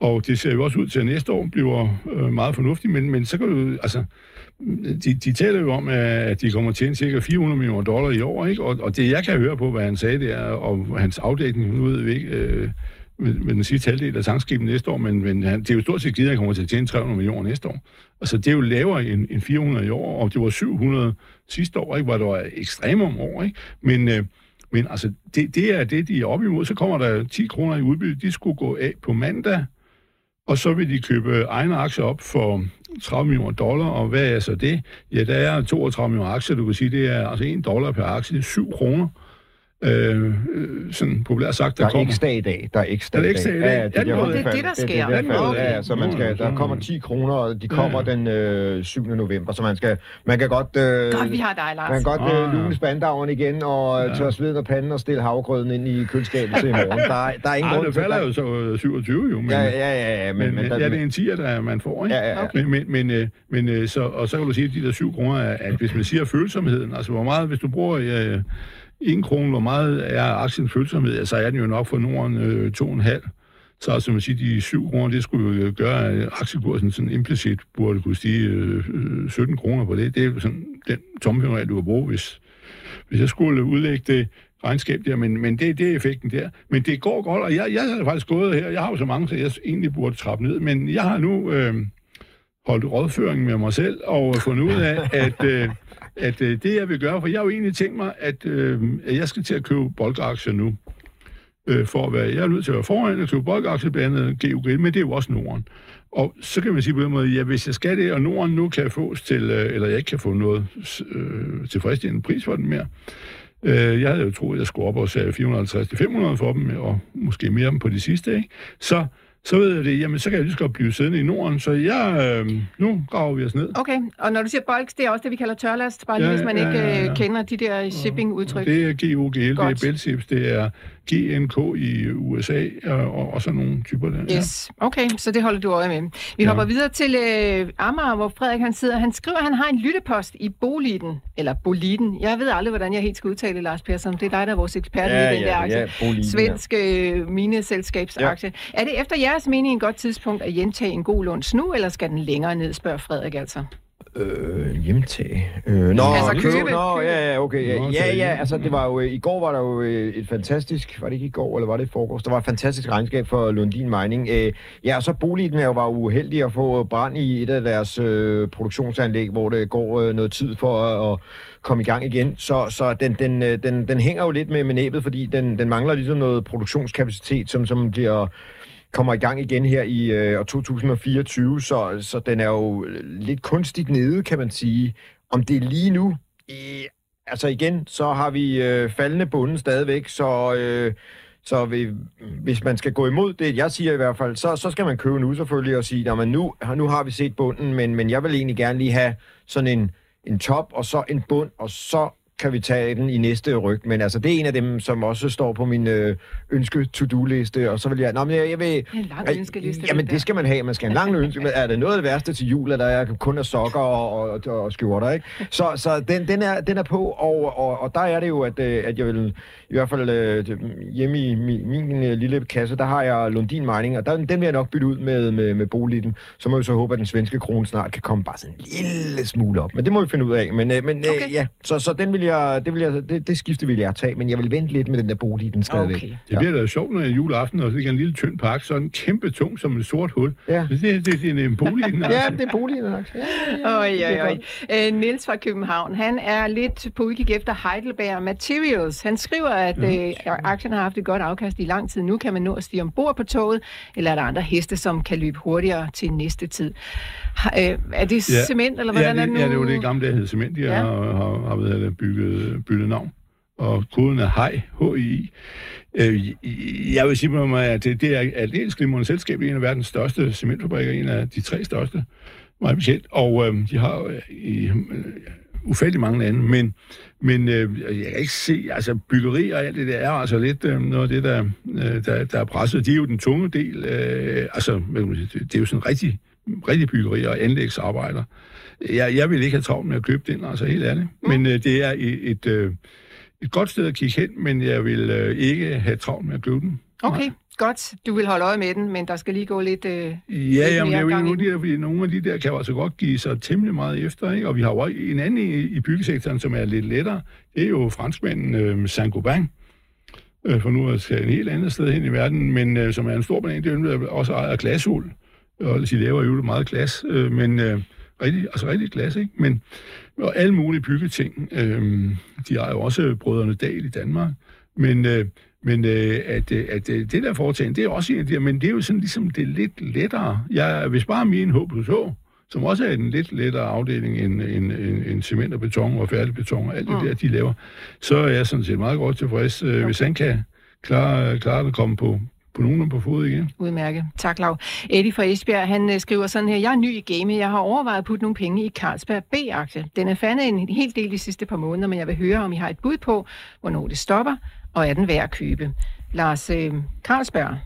Og det ser jo også ud til, at næste år bliver øh, meget fornuftigt, men, men så kan du, altså, de, de taler jo om, at de kommer til cirka 400 millioner dollar i år, ikke? Og, og det jeg kan høre på, hvad han sagde der, og hans afdækning, nu ved vi ikke, øh, med, med den sidste halvdel af tankskibet næste år, men, men han, det er jo stort set givet, at han kommer til at tjene 300 millioner næste år. Altså, det er jo lavere end, end 400 i år, og det var 700 sidste år, ikke? Hvor det var ekstremt om år, ikke? Men, øh, men altså, det, det er det, de er op imod. Så kommer der 10 kroner i udbytte. De skulle gå af på mandag, og så vil de købe egne aktier op for 30 millioner dollar, og hvad er så det? Ja, der er 32 millioner aktier, du kan sige, det er altså 1 dollar per aktie, det er 7 kroner. Øh, øh, sådan populært sagt, der, Der er kommer. ekstra i dag. Der er ekstra der i ekstra dag. i dag? Ja, Ja, det, det det er det, der sker. Det det, der okay. Ja, så man skal, der kommer 10 kroner, og de kommer Ja. den øh, 7. november, så man, skal, man kan godt... Øh, Godt, vi har dig, Lars. man kan godt Ah. øh, lune spandaveren igen og ja. tørre sveden og panden og stille havgrøden ind i køleskabet til i morgen. [LAUGHS] Der, er- der er ingen Ej, grund det til... falder jo så øh, 27 jo, men, Ja, ja, ja, ja, men, men, der, ja, det er en 10'er, der man får, ikke? Ja, ja, ja. Okay. Men, men, men, øh, men øh, så, og så kan du sige, at de der 7 kroner, er, at hvis man siger følsomheden, altså hvor meget, hvis du bruger øh, 1 krone, hvor meget er aktiens følsomhed, så er den jo nok for Norden øh, 2,5. Så som man siger, de 7 kroner, det skulle jo øh, gøre, at aktiekursen sådan implicit burde kunne stige øh, øh, 17 kroner på det. Det er jo sådan den tommelfingerregel, du kan bruge, hvis, hvis jeg skulle udlægge det regnskab der, men, men det, det er effekten der. Men det går godt, og jeg, jeg har faktisk gået her, jeg har jo så mange, så jeg egentlig burde trappe ned, men jeg har nu øh, holdt rådføring med mig selv og fundet ud af, at, øh, at øh, det jeg vil gøre, for jeg har jo egentlig tænkt mig, at, øh, at jeg skal til at købe boldaktier nu. øh, for at være, jeg er nødt til at være foran og købe boldaktier blandt andet GUG, men det er jo også Norden. Og så kan man sige på den måde, ja, hvis jeg skal det, og Norden nu kan fås til, øh, eller jeg ikke kan få noget øh, tilfredsstillende pris for den mere, øh, jeg havde jo troet, at jeg skulle op og sætte 450-500 for dem, og måske mere dem på de sidste, ikke? Så så ved jeg det, jamen så kan jeg lige så godt blive siddende i Norden, så jeg, øh, nu graver vi os ned. Okay, og når du siger bulks, det er også det, vi kalder tørlast, bare lige Ja, hvis man ja, ikke ja, ja. øh, kender de der shipping-udtryk. Det er GOGL, det er Godt. Belships, det er GNK i USA, og, og, sådan nogle typer der. Yes, okay, så det holder du øje med. Vi Ja. hopper videre til øh, Amager, hvor Frederik han sidder. Han skriver, at han har en lyttepost i Boliden, eller Boliden. Jeg ved aldrig, hvordan jeg helt skal udtale det, Lars Persson. Det er dig, der er vores ekspert i den der aktie. Boliden, ja. Svensk øh, mineselskabsaktie. Ja. Er det efter jeres mening et godt tidspunkt at hjemtage en god lunds nu, eller skal den længere ned, spørger Frederik altså? Øh, hjemtag. Øh, nå, Altså køb- købe, Nå, ja, ja, okay. Ja, ja, ja, altså det var jo, øh, i går var der jo øh, et fantastisk, var det ikke i går, eller var det i forgårs? Der var et fantastisk regnskab for Lundin Mining. Øh, ja, og så Boliden er jo var uheldig at få brand i et af deres øh, produktionsanlæg, hvor det går øh, noget tid for at, at komme i gang igen. Så, så den, den, øh, den, den hænger jo lidt med, med næbet, fordi den, den mangler ligesom noget produktionskapacitet, som, som bliver kommer i gang igen her i øh, år 2024, så, så den er jo lidt kunstigt nede, kan man sige. Om det er lige nu, i, altså igen, så har vi øh, faldende bunden stadigvæk, så, øh, så vi, hvis man skal gå imod det, jeg siger i hvert fald, så, så skal man købe nu selvfølgelig og sige, at nu, nu har vi set bunden, men, men jeg vil egentlig gerne lige have sådan en, en top og så en bund, og så kan vi tage den i næste ryg. Men altså, det er en af dem, som også står på min øh, ønske-to-do-liste, og så vil jeg... Nå, men jeg, jeg vil... En lang ønskeliste. Jamen, det skal man have. Man skal en lang [LAUGHS] ønske. Er det noget af det værste til jul, at der er kun er sokker og, og, og skjorter, ikke? Så, så den, den, er, den er på, og, og, og der er det jo, at, øh, at jeg vil i hvert fald øh, hjemme i min, min øh, lille kasse, der har jeg Lundin Mining, og der, den vil jeg nok bytte ud med, med, med Boliden. Så må vi så håbe, at den svenske krone snart kan komme bare sådan en lille smule op. Men det må vi finde ud af. Men, øh, men øh, Okay. ja, så, så den vil jeg, det, vil jeg, det, det skifte vil jeg tage, men jeg vil vente lidt med den der Boliden stadigvæk. Okay. Det bliver da sjovt, når jeg juleaften, og så ligger en lille tynd pakke, så en kæmpe tung som et sort hul. Ja. Det, det, det, det er en bolig. [LAUGHS] Ja, det er Boliden. Ja, ja, Oj, oj, oj. Øh, Niels fra København, han er lidt på udkig efter Heidelberg Materials. Han skriver, at øh, aktien har haft et godt afkast i lang tid. Nu kan man nå at stige ombord på toget, eller er der andre heste, som kan løbe hurtigere til næste tid? Øh, er det Ja. cement, eller ja, hvordan det, er det nu? ja, det er jo det gamle, der hed Cement, de Ja. ja. har, har, har været bygget, byttet navn. Og koden er HEI, H-I. Øh, jeg vil sige på mig, at det, det er aldeles glimrende selskab. Det er en af verdens største cementfabrikker, en af de tre største, meget bekendt. Og øh, de har øh, i øh, ufattelig mange lande, men, men øh, jeg kan ikke se, altså byggeri og alt det der er altså lidt øh, noget af det, der, øh, der, der er presset. Det er jo den tunge del, øh, altså det er jo sådan rigtig, rigtig byggeri og anlægsarbejder. Jeg, jeg vil ikke have travlt med at købe den, altså helt ærligt. Men øh, det er et, et, øh, et godt sted at kigge hen, men jeg vil øh, ikke have travlt med at købe den. Okay, godt. Du vil holde øje med den, men der skal lige gå lidt... Øh... Ja, Lidt jamen, det er jo gang nogle i af, de der, fordi nogle af de der kan jo altså godt give sig temmelig meget efter, ikke? Og vi har jo også en anden i, i byggesektoren, som er lidt lettere. Det er jo franskmanden øh, Saint-Gobain, øh, for nu skal et helt andet sted hen i verden, men øh, som er en stor banan, det er jo også ejet af glashul. Og de laver jo meget glas, øh, men øh, rigtig, altså rigtig glas, ikke? Men og alle mulige byggeting. Øh, de ejer jo også Brødrene Dal i Danmark, men... Øh, men øh, at, øh, at øh, det der foretagende, det er også en af de men det er jo sådan ligesom det er lidt lettere. Jeg, hvis bare min H plus H, som også er en lidt lettere afdeling end, end, end, end cement og beton og færdigbeton og alt det Mm. der, de laver, så er jeg sådan set meget godt tilfreds, øh, hvis han kan klare, klare at komme på, på nogen på fod igen. Udmærket. Tak, Lav. Eddie fra Esbjerg, han øh, skriver sådan her. Jeg er ny i game. Jeg har overvejet at putte nogle penge i Carlsberg B-aktie. Den er fandet en hel del de sidste par måneder, men jeg vil høre, om I har et bud på, hvornår det stopper, og er den værd at købe. Lars øh, Carlsberg.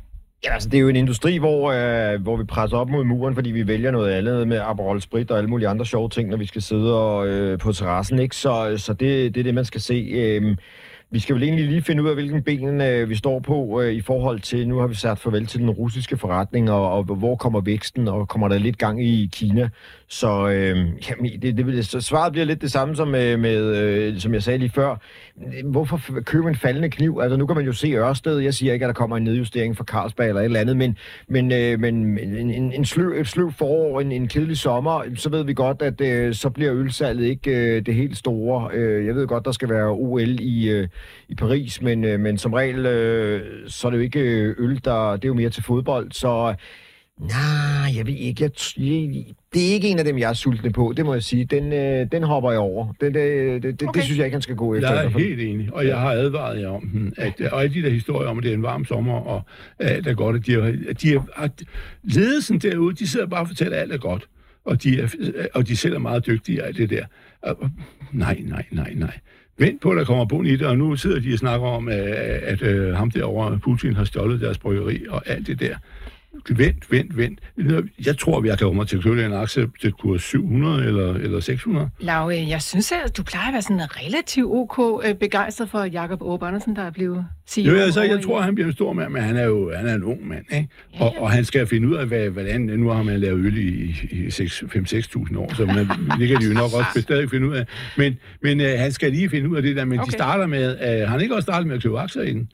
Ja, altså, det er jo en industri, hvor, øh, hvor vi presser op mod muren, fordi vi vælger noget andet med Aperol Sprit og alle mulige andre sjove ting, når vi skal sidde og, øh, på terrassen. Ikke? Så, så det, det er det, man skal se. Øh, vi skal vel egentlig lige finde ud af, hvilken ben øh, vi står på øh, i forhold til, nu har vi sagt farvel til den russiske forretning, og, og hvor kommer væksten, og kommer der lidt gang i Kina. Så øh, jamen, det, det, vil- så svaret bliver lidt det samme som, med, med, øh, som jeg sagde lige før. Hvorfor købe en faldende kniv? Altså nu kan man jo se Ørsted. Jeg siger ikke, at der kommer en nedjustering fra Carlsberg eller et eller andet, men, men, øh, men en, en, en sløv, et sløv forår, en, en kedelig sommer, så ved vi godt, at øh, så bliver ølsalget ikke øh, det helt store. Øh, jeg ved godt, der skal være OL i, øh, i Paris, men, øh, men som regel, øh, så er det jo ikke øh, øl, der, det er jo mere til fodbold, så nej, jeg ved ikke, jeg, jeg, det er ikke en af dem, jeg er sultne på, det må jeg sige. Den, øh, den hopper jeg over. Det, det, det, Okay. det synes jeg ikke, han skal gå efter. Jeg er helt enig, og jeg har advaret jer om den. At, og alle de der historier om, at det er en varm sommer, og at alt er godt, at de at de har, at ledelsen derude, de sidder bare og fortæller, at alt er godt. Og de, er, og de selv er meget dygtige alt det der. Og, nej, nej, nej, nej. Vent på, at der kommer bund i det, og nu sidder de og snakker om, at, at, at ham derovre, Putin, har stjålet deres bryggeri og alt det der. Vent, vent, vent. Jeg tror, jeg kan komme til at købe en aktie til kurs 700 eller, eller 600. Lav, jeg synes, at du plejer at være sådan relativt ok øh, begejstret for Jakob Åbe Andersen, der er blevet CEO. Jo, altså, jeg tror, han bliver en stor mand, men han er jo han er en ung mand, ikke? Ja, Og, ja. og han skal finde ud af, hvad, hvordan... Nu har man lavet øl i, i 5-6.000 år, så man, [LAUGHS] det kan de jo nok også stadig finde ud af. Men, men øh, han skal lige finde ud af det der, men okay. De starter med... Øh, han ikke også startet med at købe aktier i den?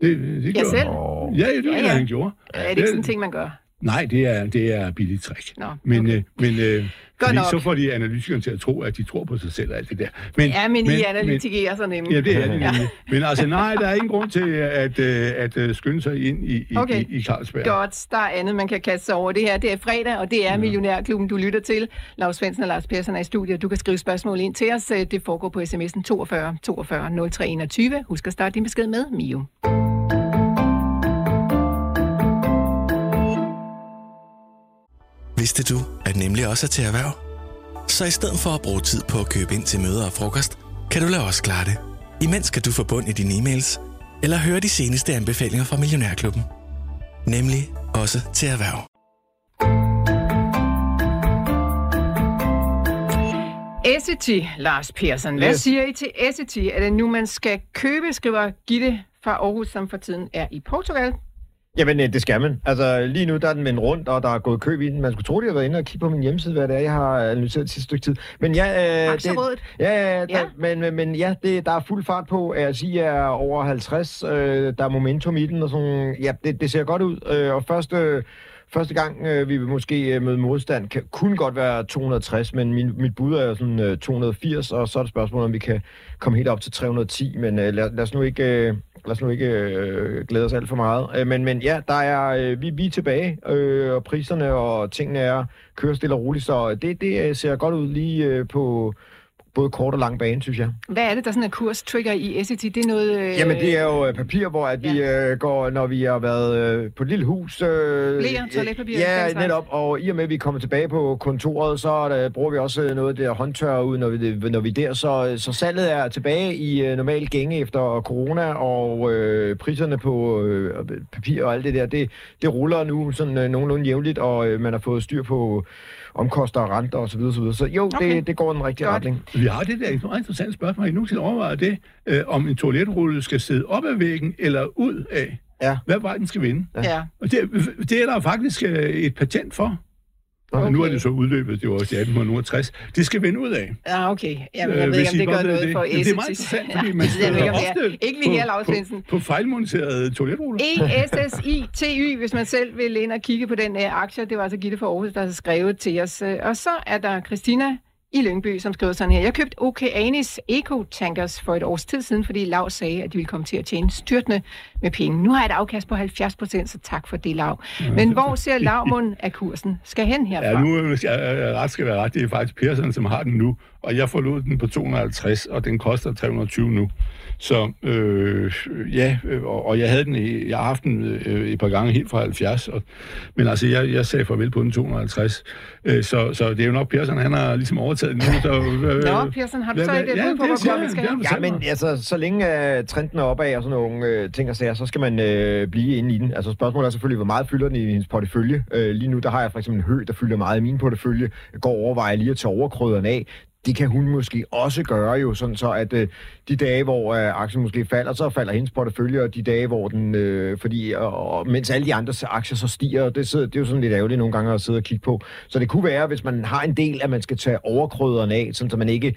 Det, det Jeg gjorde selv? han. Ja, det var Ja, ja, ja. han gjorde. Er det ikke sådan en ting, man gør? Nej, det er, det er billigt trick. Nå, Men, okay. øh, men øh, fordi nok. så får de analytikerne til at tro, at de tror på sig selv og alt det der. Men, Ja, men, I analytikerer så nemlig. Ja, det er det nemlig. Men altså, nej, der er ingen grund til at, øh, at, at skynde sig ind i, i, Okay. i, i Carlsberg. Godt, der er andet, man kan kaste sig over. Det her det er fredag, og det er Millionærklubben, du lytter til. Lars Svendsen og Lars Persson er i studiet. Du kan skrive spørgsmål ind til os. Det foregår på sms'en 42 42 03 21. Husk at starte din besked med Mio. Vidste du, at nemlig også er til erhverv? Så i stedet for at bruge tid på at købe ind til møder og frokost, kan du lade os klare det. Imens kan du få bund i dine e-mails, eller høre de seneste anbefalinger fra Millionærklubben. Nemlig også til erhverv. Essity, Lars Persson. Hvad Yes. siger I til Essity? Er det nu, man skal købe, skriver Gitte fra Aarhus, som for tiden er i Portugal? Jamen, øh, det skal man. Altså, lige nu der er den vendt rundt, og der er gået køb i den. Man skulle tro, de har været inde og kigge på min hjemmeside, hvad det er, jeg har analyseret det sidste stykke tid. Men ja, øh, det, ja, ja, ja, Ja. der, men, men, men ja, det, der er fuld fart på. Jeg siger, er over 50. Øh, der er momentum i den, og sådan, ja, det, det ser godt ud. Øh, og første, første gang, øh, vi vil måske øh, møde modstand, kan, kunne godt være 260, men min, mit bud er jo sådan øh, 280, og så er det spørgsmålet, om vi kan komme helt op til 310. Men øh, lad, lad os nu ikke... Øh, lad os nu ikke øh, glæde os alt for meget. Øh, men, men ja, der er, øh, vi, vi er tilbage, øh, og priserne og tingene er kører stille og roligt, så det, det øh, ser godt ud lige øh, på både kort og lang bane, synes jeg. Hvad er det, der sådan er kurstrigger i Essity? Det er noget... Øh... Jamen, det er jo øh, papir, hvor at vi øh, går, når vi har været øh, på et lille hus. Øh, Bleer, toiletpapir, den Ja, netop. Og i og med, at vi kommer tilbage på kontoret, så der, bruger vi også øh, noget af det der håndtør ud, når vi, når vi er der. Så, så salget er tilbage i øh, normal gænge efter corona, og øh, priserne på øh, papir og alt det der, det, det ruller nu sådan øh, nogenlunde jævnligt, og øh, man har fået styr på omkoster og renter osv. Så, videre, så, videre. så jo, Okay. det, det går i den rigtige Godt. retning. Vi har det der et meget interessant spørgsmål. Har I nogensinde overvejet det, øh, om en toiletrulle skal sidde op ad væggen eller ud af? Ja. Hvad vej den skal vende? Ja. Og det, det er der faktisk øh, et patent for. Okay. Okay. Nu er det så udløbet, det var også i 1860. Det skal vende ud af. Ja, okay. Jamen, Øh, [LAUGHS] jeg ved ikke, om det gør noget det. for Jamen, Essity. det er meget interessant, fordi man støder det ofte Ikke lige her, Lars på, på, på fejlmonterede toiletruller. ESSI-TY, hvis man selv vil ind og kigge på den uh, aktie. Det var altså Gitte fra Aarhus, der har skrevet til os. Øh, Og så er der Christina i Lyngby, som skriver sådan her. Jeg købte Okeanis Eco Tankers for et års tid siden, fordi Lav sagde, at de ville komme til at tjene styrtende med penge. Nu har jeg et afkast på 70 procent, så tak for det, Lav. Men hvor ser Lavmund af kursen skal hen herfra? Ja, nu skal jeg ret skal være ret. Det er faktisk Persson, som har den nu. Og jeg forlod den på 250, og den koster 320 nu. Så øh, ja, øh, og, og jeg havde den, i, jeg har haft den øh, et par gange helt fra 70, og, men altså, jeg, jeg sagde farvel på den 250. Øh, så, så det er jo nok Persson, han har ligesom overtaget den nu. Så, øh, Nå, Persson, har du så et ja, på, hvor vi skal hen? Ja, men altså, så længe uh, trenden er opad og sådan nogle uh, ting og sager, så skal man øh, blive inde i den. Altså spørgsmålet er selvfølgelig, hvor meget fylder den i hendes portefølje. Øh, lige nu, der har jeg for eksempel en hø, der fylder meget i min portefølje. Jeg går overveje lige at tage overkrøderen af. Det kan hun måske også gøre jo, sådan så at øh, de dage, hvor øh, aktien måske falder, så falder hendes portefølje, og de dage, hvor den, øh, fordi, og, og, mens alle de andre aktier så stiger, det, sidder, det er jo sådan lidt ærgerligt nogle gange at sidde og kigge på. Så det kunne være, hvis man har en del, at man skal tage overkrøderen af, sådan så man ikke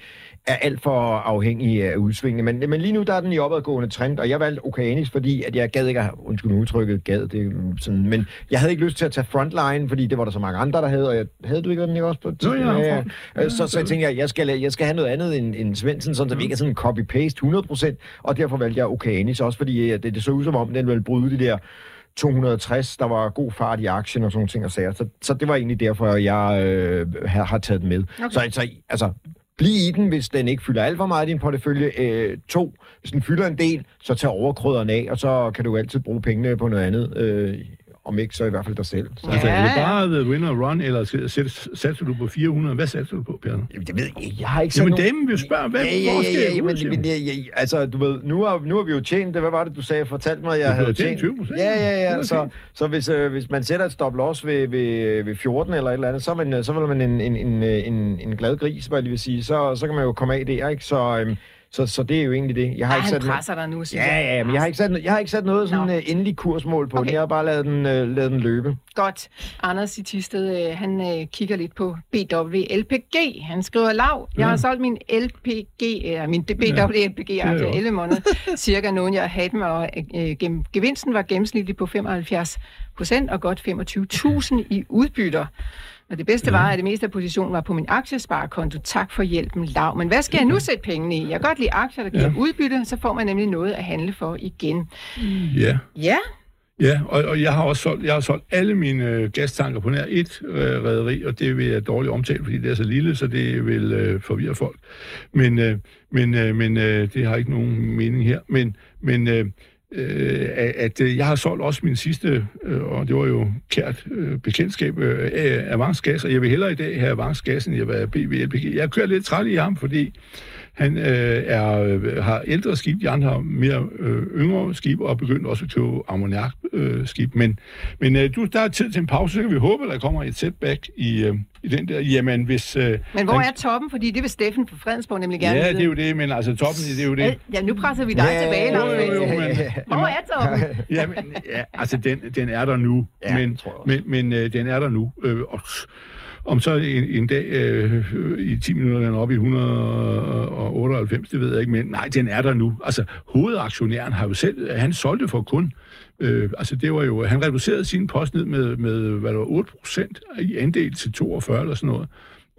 er alt for afhængig af udsvingene. Men, men lige nu der er den i opadgående trend, og jeg valgte Okeanis, fordi at jeg gad ikke, undskyld udtrykket, gad det sådan, men jeg havde ikke lyst til at tage frontline, fordi det var der så mange andre, der havde, og jeg, havde du ikke den ikke også på et tidspunkt? front. ja. Så, så jeg tænkte jeg, jeg skal, jeg skal have noget andet end, end Svendsen, sådan, så vi ikke er sådan copy-paste 100%, og derfor valgte jeg Okeanis også, fordi at det, det så ud som om, den ville bryde de der 260, der var god fart i aktien og sådan nogle ting og sager. Så, så det var egentlig derfor, jeg øh, har, har taget den med. Okay. Så altså, altså, bliv i den, hvis den ikke fylder alt for meget i din portefølje. Øh, to, hvis den fylder en del, så tag overkrydderen af, og så kan du altid bruge pengene på noget andet. Øh, om ikke, så i hvert fald dig selv. Så, Altså, Ja, er det bare the winner run, eller satser du på 400? Hvad satser du på, Per? Jamen, det ved jeg. Jeg har ikke sat Jamen, nogen- dem vil spørge, hvad ja, ja, ja, skal ja, jeg ja, men, ja, ja, altså, du ved, nu har, nu har vi jo tjent, det, hvad var det, du sagde, fortalte mig, jeg Du havde tjent tjent. 20%. Ja, ja, Det ja, så, så hvis, øh, hvis man sætter et stop loss ved, ved, ved 14 eller et eller andet, så, er man, øh, så vil man en, en, en, øh, en, en glad gris, hvad jeg lige vil sige, så, så kan man jo komme af der, ikke? Så, øhm, så, så det er jo egentlig det. Jeg har Ej, ikke han sat noget- presser dig nu, synes Ja, jeg. ja, men jeg har ikke sat, jeg har ikke sat noget sådan uh, endelig kursmål på okay. Den. Jeg har bare lavet den, uh, lavet den løbe. Godt. Anders i Tisted, øh, han øh, kigger lidt på BWLPG. Han skriver, lav, jeg har Ja. solgt min LPG, eller min BWLPG-aktie Ja, jo. 11 måneder, cirka nogen jeg havde dem, og gem- gevinsten var gennemsnitligt på 75 procent og godt 25.000 i udbytter. Og det bedste var, at det meste af positionen var på min aktiesparekonto. Tak for hjælpen, Lav. Men hvad skal jeg nu sætte pengene i? Jeg kan godt lide aktier, der giver Ja. udbytte, så får man nemlig noget at handle for igen. Ja. Ja, Ja, og, og jeg har også solgt, jeg har solgt alle mine øh, gastanker på nær et øh, rederi, og det vil jeg dårligt omtale, fordi det er så lille, så det vil øh, forvirre folk. Men, øh, men, øh, men øh, det har ikke nogen mening her. Men, men øh, øh, at øh, jeg har solgt også min sidste, øh, og det var jo kært øh, bekendtskab øh, og jeg vil hellere i dag have Avance end jeg vil have BVLPG. Jeg kører lidt træt i ham, fordi han øh, er, øh, har ældre skib, de andre har mere øh, yngre skib, og er begyndt også at købe ammoniak øh, skib. Men, men øh, du, der er tid til en pause, så kan vi håbe, at der kommer et setback i, øh, i den der. Jamen, hvis... Øh, men hvor der- er toppen? Fordi det vil Steffen fra Fredensborg nemlig gerne Ja, det er jo det, men altså toppen, det er jo det. Ja, nu presser vi dig Ja, tilbage, jo, Lars jo, jo, Svendsen. men- Hvor er toppen? [LAUGHS] Jamen, ja, altså den, den er der nu, Ja, men, tror jeg også. men, men øh, den er der nu. Øh, og, om så en, en dag øh, i 10 minutter er den oppe i 198, det ved jeg ikke, men nej, den er der nu. Altså, hovedaktionæren har jo selv, han solgte for kun, øh, altså det var jo, han reducerede sin post ned med, med hvad det var, 8 procent i andel til 42 eller sådan noget.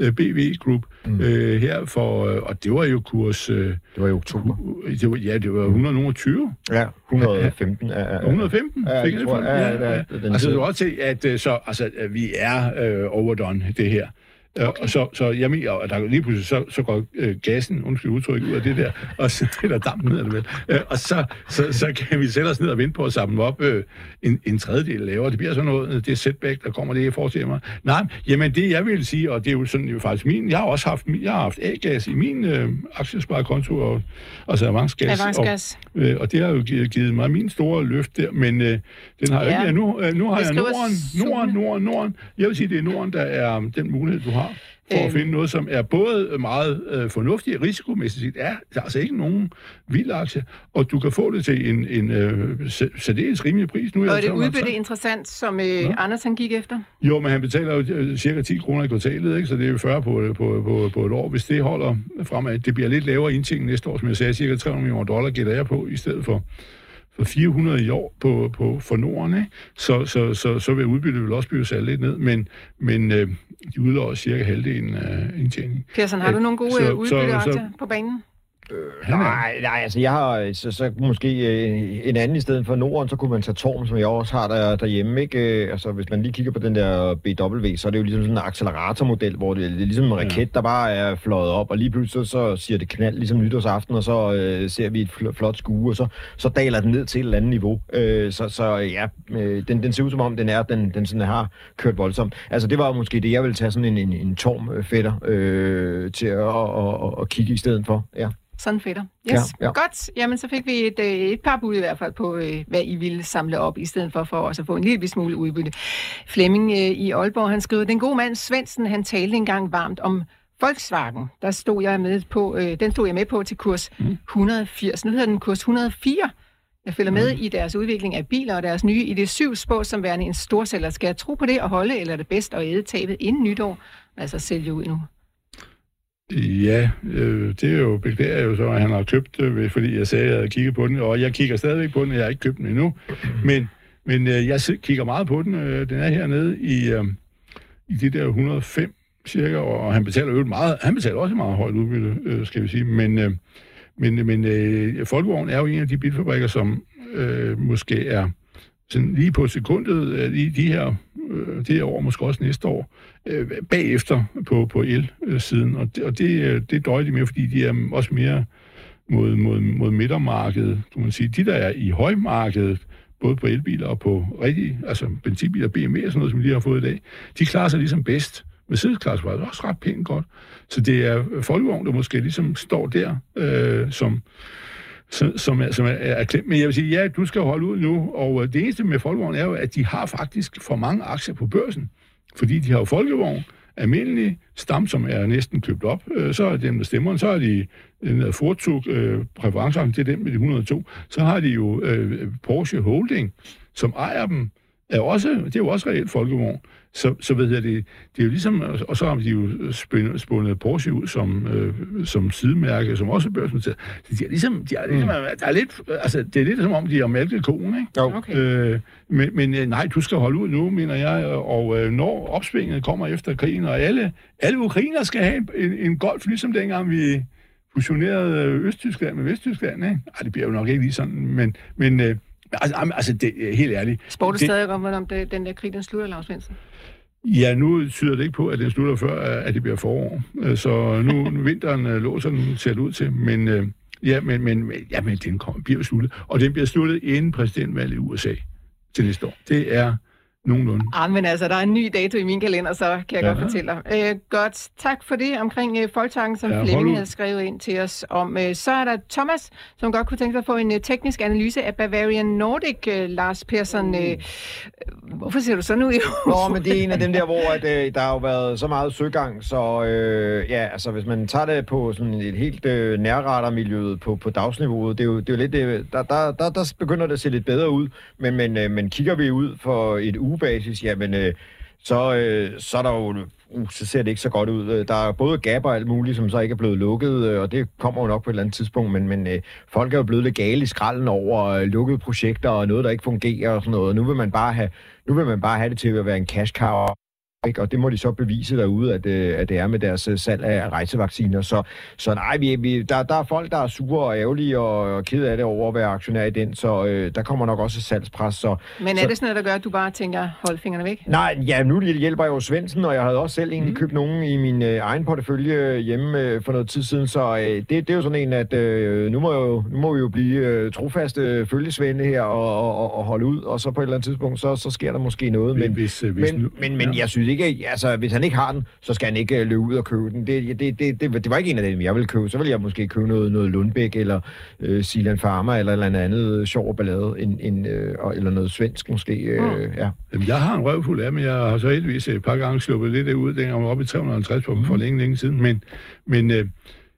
Øh, BV Group mm. øh, her for, øh, og det var jo kurs, øh, Det var i oktober. det var, ja, det var 120. Ja, 115 er... er- 115? Ja, Fik jeg tror det for? Ja, Ja, ja, ja. Altså, du også se, at øh, så, altså, vi er øh, overdone, det her. Okay. Og så, så jeg mener, at der lige pludselig så, så går øh, gassen, undskyld udtryk, ud af det der, og så det der damp ned af det vel. Øh, og så, så, så kan vi sætte os ned og vente på at samle op øh, en, en tredjedel lavere. Det bliver sådan noget, det er setback, der kommer det, jeg forestiller mig. Nej, jamen det jeg vil sige, og det er jo sådan jo faktisk min, jeg har også haft, jeg har haft A-gas i min øh, aktiesparekonto, og, altså avansgas. Avansgas. Og, øh, og det har jo givet, givet mig min store løft der, men øh, den har jo Ja. ikke, ja, nu, øh, nu har jeg Norden, Norden. Norden, Norden. Jeg vil sige, det er Norden, der er den mulighed, du har for at Øhm. finde noget, som er både meget øh, fornuftigt risikomæssigt. Er der er altså ikke nogen vild aktie, og du kan få det til en, en øh, sæ- særdeles rimelig pris. Nu Og er det 360. udbytte interessant, som øh, Anders han gik efter? Jo, men han betaler jo øh, cirka 10 kroner i kvartalet, ikke? så det er jo 40 på, på, på, på et år. Hvis det holder fremad, det bliver lidt lavere indtjening næste år, som jeg sagde, cirka 300 millioner dollar gætter jeg på, i stedet for for 400 i år på, på, for Norden, ikke? Så, så, så, så vil udbyttet vel også blive sat lidt ned, men, men øh, de udlover cirka halvdelen af indtjeningen. Persson, har du nogle gode Så- øh, så- udbytteaktier så- på banen? Er- Nej, nej, altså jeg har så, så måske øh, en anden i stedet for Norden, så kunne man tage Torm, som jeg også har der, derhjemme. Ikke? Øh, altså hvis man lige kigger på den der BW, så er det jo ligesom sådan en acceleratormodel, hvor det, det er ligesom en raket, der bare er fløjet op, og lige pludselig så, så siger det knald ligesom nytårsaften, og så øh, ser vi et fl- flot skue, og så, så daler den ned til et eller andet niveau. Øh, så, så ja, øh, den, den ser ud som om, den er, den, den sådan har kørt voldsomt. Altså det var måske det, jeg ville tage sådan en, en, en Torm øh, øh, til at, at, at, at kigge i stedet for. Ja. Sådan fætter. Yes, Ja, ja, godt. Jamen, så fik vi et, øh, et par bud i hvert fald på, øh, hvad I ville samle op, i stedet for for også at få en lille smule udbytte. Flemming øh, i Aalborg, han skriver, den gode mand Svendsen, han talte engang varmt om Volkswagen. Der stod jeg med på, øh, den stod jeg med på til kurs 180. Nu hedder den kurs 104. Jeg følger med i deres udvikling af biler og deres nye ID7 spår som værende en storsælger. Skal jeg tro på det og holde, eller er det bedst at æde tabet inden nytår? Altså sælge ud nu. Ja, øh, det er jo, beklager jeg jo så, at han har købt det, fordi jeg sagde, at jeg havde kigget på den, og jeg kigger stadigvæk på den, jeg har ikke købt den endnu, men, men øh, jeg kigger meget på den. Øh, den er hernede i, øh, i de der 105 cirka, og han betaler jo meget, han betaler også meget højt udbytte, øh, skal vi sige, men, øh, men, øh, men øh, Folkevogn er jo en af de bilfabrikker, som øh, måske er sådan lige på sekundet, øh, lige de her, øh, det her år, måske også næste år, øh, bagefter på, på el-siden, og det, og det, øh, det døjer de mere, fordi de er også mere mod, mod, mod midtermarkedet, kan man sige. De, der er i højmarkedet, både på elbiler og på rigtige, altså benzinbiler, BMW og sådan noget, som de har fået i dag, de klarer sig ligesom bedst. Mercedes klarer sig også ret pænt godt. Så det er Folkevogn, der måske ligesom står der øh, som, som, som, er, som er, er klemt. Men jeg vil sige, ja, du skal holde ud nu, og øh, det eneste med Folkevogn er jo, at de har faktisk for mange aktier på børsen, fordi de har jo Folkevogn, almindelig stam, som er næsten købt op, øh, så er dem, der stemmer, så har de øh, en Fortug øh, det er dem med de 102, så har de jo øh, Porsche Holding, som ejer dem, er også, det er jo også reelt folkevogn. Så, så ved jeg, det, det er jo ligesom, og så har de jo spundet Porsche ud som, øh, som sidemærke, som også er børsnoteret. Så de er ligesom, de er, ligesom mm. der er lidt, altså, det er lidt som om, de har malket konen, ikke? Jo. Okay. Øh, men, men øh, nej, du skal holde ud nu, mener jeg, og øh, når opsvinget kommer efter krigen, og alle, alle ukrainer skal have en, en golf, ligesom dengang vi fusionerede Østtyskland med Vesttyskland, ikke? Ej, det bliver jo nok ikke lige sådan, men, men øh, altså, altså det, helt ærligt. Spår du det, stadig om, hvordan det, den der krig, den slutter, Lars Svendsen? Ja, nu tyder det ikke på, at den slutter før, at det bliver forår. Øh, Så nu, [LAUGHS] vinteren øh, låser den, ser det ud til. Men, øh, ja, men, men, ja, men den kommer, bliver sluttet. Og den bliver sluttet inden præsidentvalget i USA til næste år. Det er nogenlunde. Ah, men altså, der er en ny dato i min kalender, så kan jeg Ja. godt fortælle dig. Øh, godt, tak for det omkring øh, Folketanken, som Ja, Flemming havde skrevet ind til os om. Øh, så er der Thomas, som godt kunne tænke sig at få en øh, teknisk analyse af Bavarian Nordic, øh, Lars Persson. Øh, hvorfor ser du sådan ud? Nå, men det er en af dem der, hvor at, øh, der har jo været så meget søgang, så øh, ja, altså hvis man tager det på sådan et helt øh, nærradarmiljøet på, på dagsniveauet, det er jo, det er jo lidt, øh, der, der, der, der begynder det at se lidt bedre ud, men, men, øh, men kigger vi ud for et ugebasis, jamen øh, så, øh, så er der jo uh, så ser det ikke så godt ud. Øh, der er både gap og alt muligt, som så ikke er blevet lukket, øh, og det kommer jo nok på et eller andet tidspunkt, men, men øh, folk er jo blevet lidt gale i skralden over øh, lukkede projekter og noget, der ikke fungerer og sådan noget. Nu vil man bare have, nu vil man bare have det til at være en cash cow. Ikke? Og det må de så bevise derude, at, øh, at det er med deres øh, salg af rejsevacciner. Så, så nej, vi, vi, der, der er folk, der er sure og ærgerlige og, og ked af det over at være aktionær i den, så øh, der kommer nok også et salgspres. Så, Men er så, det sådan noget, der gør, at du bare tænker, hold fingrene væk? Nej, ja, nu hjælper jeg jo Svendsen, og jeg havde også selv egentlig købt nogen i min øh, egen portefølje hjemme øh, for noget tid siden, så øh, det, det er jo sådan en, at øh, nu, må jeg jo, nu må vi jo blive øh, trofaste øh, følgesvende her og, og, og, og holde ud, og så på et eller andet tidspunkt, så, så sker der måske noget. Men, hvis, øh, hvis men, nu- men, men ja. jeg synes ikke, altså hvis han ikke har den, så skal han ikke øh, løbe ud og købe den. Det, det, det, det, det var ikke en af dem, jeg ville købe. Så ville jeg måske købe noget, noget Lundbæk eller øh, Silan Pharma eller et eller andet sjov ballade, en, en, øh, eller noget svensk måske. Øh, ja. Jamen, jeg har en røvfuld af, men jeg har så heldigvis et par gange sluppet lidt ud, dengang jeg var oppe i 350 på dem for længe, længe siden. Men, men, øh,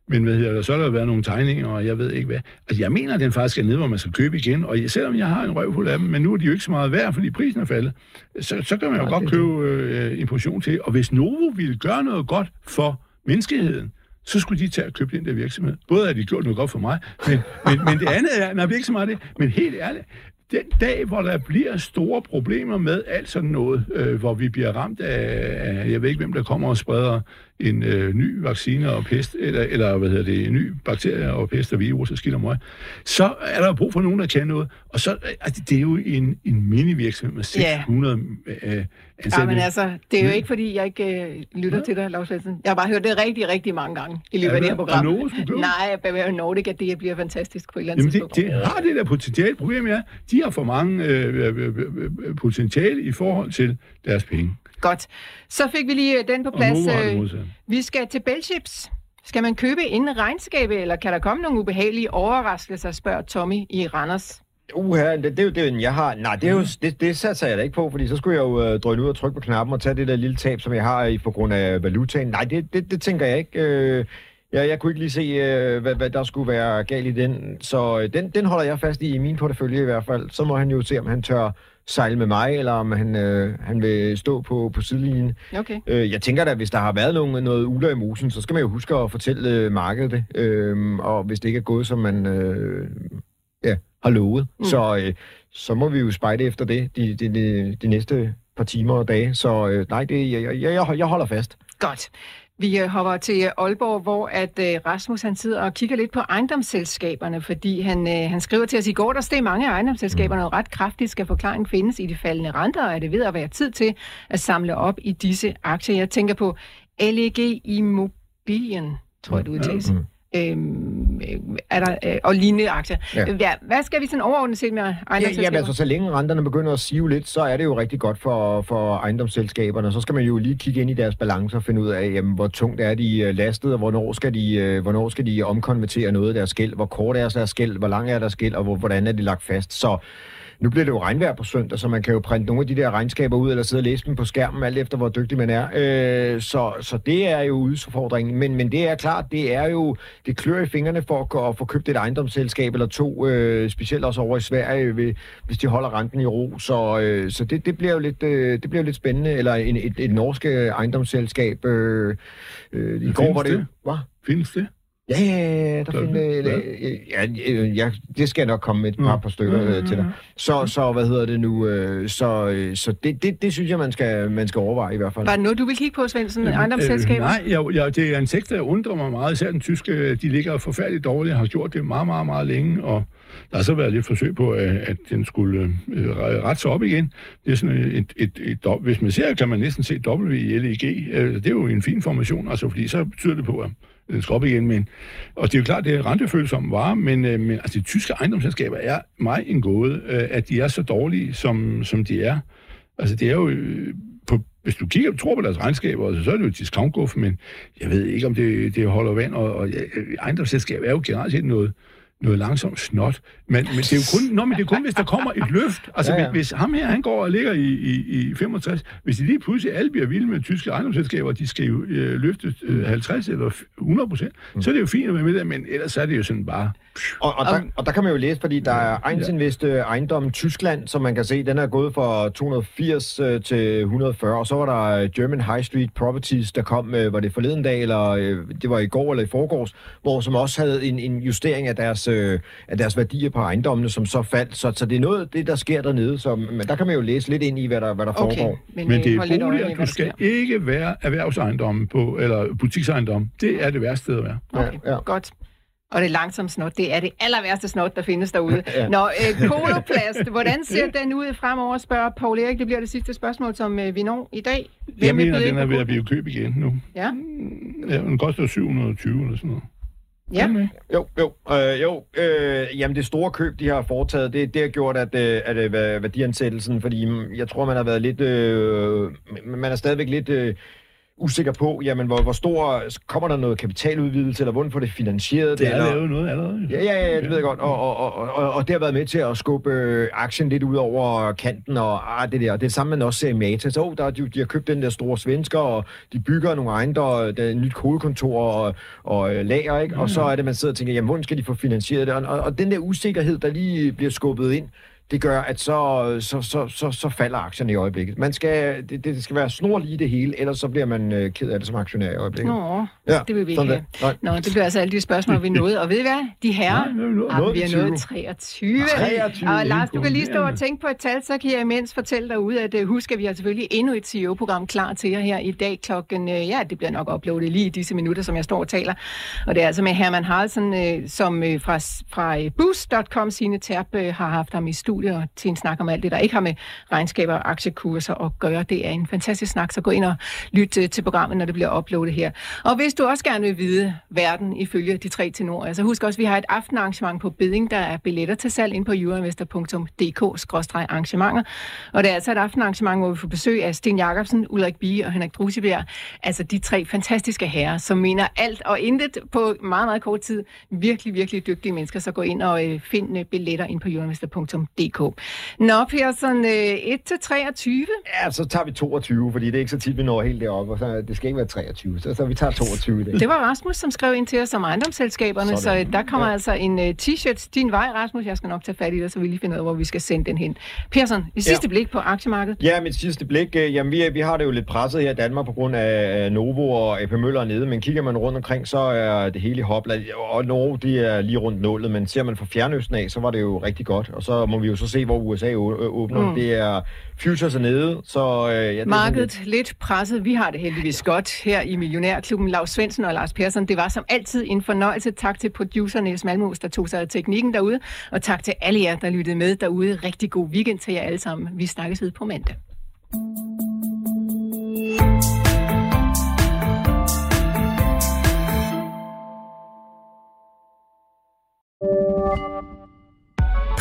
men hvad hedder det, så har der været nogle tegninger, og jeg ved ikke hvad. Altså, jeg mener, at den faktisk er nede, hvor man skal købe igen. Og selvom jeg har en røvfuld af dem, men nu er de jo ikke så meget værd, fordi prisen er faldet, så, så kan man jo Nej, godt det købe øh, en portion til. Og hvis Novo ville gøre noget godt for menneskeheden, så skulle de tage og købe den der virksomhed. Både har de gjort noget godt for mig, men, men, men det andet er, nej, det er ikke så meget det, men helt ærligt, den dag, hvor der bliver store problemer med alt sådan noget, øh, hvor vi bliver ramt af, af, jeg ved ikke, hvem der kommer og spreder en øh, ny vaccine og pest, eller, eller hvad hedder det, en ny bakterie og pest og virus og skidt og møg, så er der brug for nogen, der kan noget. Og så, øh, altså, det er jo en, en mini-virksomhed med Ja. 600 øh, ansatte. Ja, men altså, det er jo ikke, fordi jeg ikke øh, lytter til dig, Lars Svendsen. Jeg har bare hørt det rigtig, rigtig mange gange i løbet Ja, af det her program. Købe? Nej, Bavarian Nordic, at det bliver fantastisk på et eller andet Jamen, det, tidspunkt. det har det der potentiale. Problemet er, de har for mange øh, øh, øh, øh, potentiale i forhold til deres penge. Godt. Så fik vi lige øh, den på plads. Øh. Vi skal til Bellchips. Skal man købe inden regnskabet, eller kan der komme nogle ubehagelige overraskelser, spørger Tommy i Randers. Uha, det, det er jo det, jeg har. Nej, det, er jo, det, det satser jeg da ikke på, fordi så skulle jeg jo øh, drøne ud og trykke på knappen og tage det der lille tab, som jeg har i, på grund af valutaen. Nej, det, det, det tænker jeg ikke. Øh, Ja, jeg kunne ikke lige se, øh, hvad, hvad der skulle være galt i den. Så øh, den, den holder jeg fast i, i min portefølje i hvert fald. Så må han jo se, om han tør sejle med mig, eller om han, øh, han vil stå på, på sidelinjen. Okay. Øh, jeg tænker da, at hvis der har været nogen, noget uler i mosen, så skal man jo huske at fortælle øh, markedet det. Øh, og hvis det ikke er gået, som man øh, ja, har lovet, mm. så, øh, så må vi jo spejde efter det de, de, de, de næste par timer og dage. Så øh, nej, det, jeg, jeg, jeg, jeg holder fast. Godt. Vi øh, hopper til øh, Aalborg, hvor at øh, Rasmus han sidder og kigger lidt på ejendomsselskaberne, fordi han, han skriver til os i går, der steg mange af ejendomsselskaberne noget ret kraftigt, skal forklaringen findes i de faldende renter, og er det ved at være tid til at samle op i disse aktier. Jeg tænker på LEG Immobilien, tror jeg, du udtales. Mm. Øhm, er der, øh, og lignende aktier. Ja. Ja, hvad skal vi sådan overordnet set med ejendomsselskaber? Ja, jamen, altså, så længe renterne begynder at sive lidt, så er det jo rigtig godt for, for ejendomsselskaberne. Så skal man jo lige kigge ind i deres balance og finde ud af, jamen, hvor tungt er de øh, lastet, og hvornår skal de, øh, hvornår skal de omkonvertere noget af deres gæld, hvor kort er deres gæld, hvor lang er deres gæld, og hvor, hvordan er de lagt fast. Så nu bliver det jo regnvejr på søndag, så man kan jo printe nogle af de der regnskaber ud, eller sidde og læse dem på skærmen, alt efter hvor dygtig man er. Øh, så, så det er jo udfordringen. Men, men det er klart, det er jo, det klør i fingrene for at, at få købt et ejendomsselskab eller to, øh, specielt også over i Sverige, hvis de holder renten i ro. Så, øh, så det, det, bliver jo lidt, øh, det bliver jo lidt spændende. Eller en, et, et norsk ejendomsselskab. Øh, øh, I går var det... Hvad? Findes det? Ja, ja, ja, der finder, ja, ja, ja, det skal jeg nok komme et par, par stykker mm, mm, til dig. Så, så hvad hedder det nu? Øh, så, øh, så det, det, det synes jeg, man skal, man skal overveje i hvert fald. Var det noget, du vil kigge på, Svendsen? Ejendomsselskaber? Øh, nej, jeg, jeg, det er en sektor, der undrer mig meget. Især den tyske, de ligger forfærdeligt dårligt. har gjort det meget, meget, meget længe, og der har så været lidt forsøg på, at, at den skulle øh, rette sig op igen. Det er sådan et, et, et, et, hvis man ser, kan man næsten se W i LEG. Øh, det er jo en fin formation, altså, fordi så betyder det på, at den skal op igen. Men, og det er jo klart, det er rentefølsomme varer, men, øh, men altså, de tyske ejendomsselskaber er mig en gåde, øh, at de er så dårlige, som, som de er. Altså, det er jo... Øh, på, hvis du kigger tror på deres regnskaber, så er det jo et discountguff, men jeg ved ikke, om det, det holder vand, og, og ja, ejendomsselskab er jo generelt set noget, noget langsomt snot. Men, men, det er jo kun, nå, men det er kun, hvis der kommer et løft. Altså, ja, ja. Hvis, hvis ham her, han går og ligger i, i, i 65, hvis de lige pludselig alle bliver vilde med tyske ejendomsselskaber, de skal jo øh, løfte øh, 50 eller 100 procent, mm. så er det jo fint at være med der, men ellers er det jo sådan bare... Og, og, der, og der kan man jo læse, fordi der er Einsinvest ja. ejendom Tyskland, som man kan se, den er gået fra 280 øh, til 140, og så var der øh, German High Street Properties, der kom, øh, var det forleden dag, eller øh, det var i går eller i forgårs, hvor som også havde en, en justering af deres, øh, af deres værdier på ejendommene, som så faldt. Så, så det er noget det, der sker dernede. Så, men der kan man jo læse lidt ind i, hvad der, hvad der okay, foregår. Men, men det er boliger, du skal ikke være erhvervsejendomme på, eller butiksejendomme. Det er det værste sted at være. Okay, ja, ja. godt. Og det er langsomt snot, det er det aller værste snot, der findes derude. [LAUGHS] ja. Nå, øh, koloplast, hvordan ser den ud fremover, spørger Paul Erik. Det bliver det sidste spørgsmål, som øh, vi når i dag. Hvem jeg mener, den er ved at blive køb igen nu. Ja. ja den koster 720 eller sådan noget. Ja. Jo, jo, øh, jo. Øh, jamen det store køb, de har foretaget, det, det har gjort, at, øh, at, at øh, værdiansættelsen, fordi jeg tror, man har været lidt, øh, man er stadigvæk lidt øh, usikker på, jamen, hvor, hvor stor, kommer der noget kapitaludvidelse, eller hvordan får det finansieret? Det er eller? lavet noget allerede. Ja, ja, ja, det ved jeg godt. Og, og, og, og, og det har været med til at skubbe øh, aktien lidt ud over kanten, og ah, det der. Det er det samme, man også ser i Mata. Så oh, der, de, de har købt den der store svensker, og de bygger nogle ejendomme, der er et nyt kodekontor og, og øh, lager, ikke? Og så er det, man sidder og tænker, jamen, hvordan skal de få finansieret det? Og, og, og den der usikkerhed, der lige bliver skubbet ind, det gør, at så, så, så, så, så falder aktierne i øjeblikket. Man skal, det, det skal være snor lige det hele, ellers så bliver man øh, ked af det som aktionær i øjeblikket. Nå, ja, det vil vi ikke have. Det. Nå, det bliver altså alle de spørgsmål, vi nåede. Og ved I hvad? De her har vi er nået 23. 23. Og Lars, du kan lige stå og tænke på et tal, så kan jeg imens fortælle derude, at uh, husk, at vi har selvfølgelig endnu et CEO-program klar til jer her i dag klokken, uh, ja, det bliver nok uploadet lige i disse minutter, som jeg står og taler. Og det er altså med Herman Haralsen, uh, som uh, fra, fra uh, Boost.com, sine uh, har haft ham i studiet og til en snak om alt det, der ikke har med regnskaber og aktiekurser at gøre. Det er en fantastisk snak, så gå ind og lyt til, til programmet, når det bliver uploadet her. Og hvis du også gerne vil vide verden ifølge de tre tenorer, så husk også, at vi har et aftenarrangement på Bidding, der er billetter til salg ind på euroinvestor.dk-arrangementer. Og det er altså et aftenarrangement, hvor vi får besøg af Sten Jacobsen, Ulrik Bie og Henrik Drusibjerg. Altså de tre fantastiske herrer, som mener alt og intet på meget, meget kort tid. Virkelig, virkelig dygtige mennesker. Så gå ind og øh, find øh, billetter ind på euroinvestor.dk DK. Nå, Persson, øh, 1-23? Ja, så tager vi 22, fordi det er ikke så tit, vi når helt deroppe, og så, det skal ikke være 23, så, så vi tager 22 i det. Det var Rasmus, som skrev ind til os om ejendomsselskaberne, Sådan. så der kommer Ja. altså en uh, t-shirt din vej, Rasmus. Jeg skal nok tage fat i det, så vi lige finder ud af, hvor vi skal sende den hen. Persson, et sidste blik på aktiemarkedet. Ja, mit sidste blik. øh, Jamen, vi, vi har det jo lidt presset her i Danmark på grund af Novo og AP Møller er nede, men kigger man rundt omkring, så er det hele i hopla. Og Novo, det er lige rundt nullet, men ser man fra Fjernøsten af, så var det jo rigtig godt. Og så må vi jo så se, hvor USA øh, åbner. Mm. Det er futures er nede, så... Øh, ja, det sådan lidt- Markedet lidt presset. Vi har det heldigvis godt her i Millionærklubben. Lars Svendsen og Lars Persson. Det var som altid en fornøjelse. Tak til producer Niels Malmos, der tog sig af teknikken derude. Og tak til alle jer, der lyttede med derude. Rigtig god weekend til jer alle sammen. Vi snakkes ved på mandag.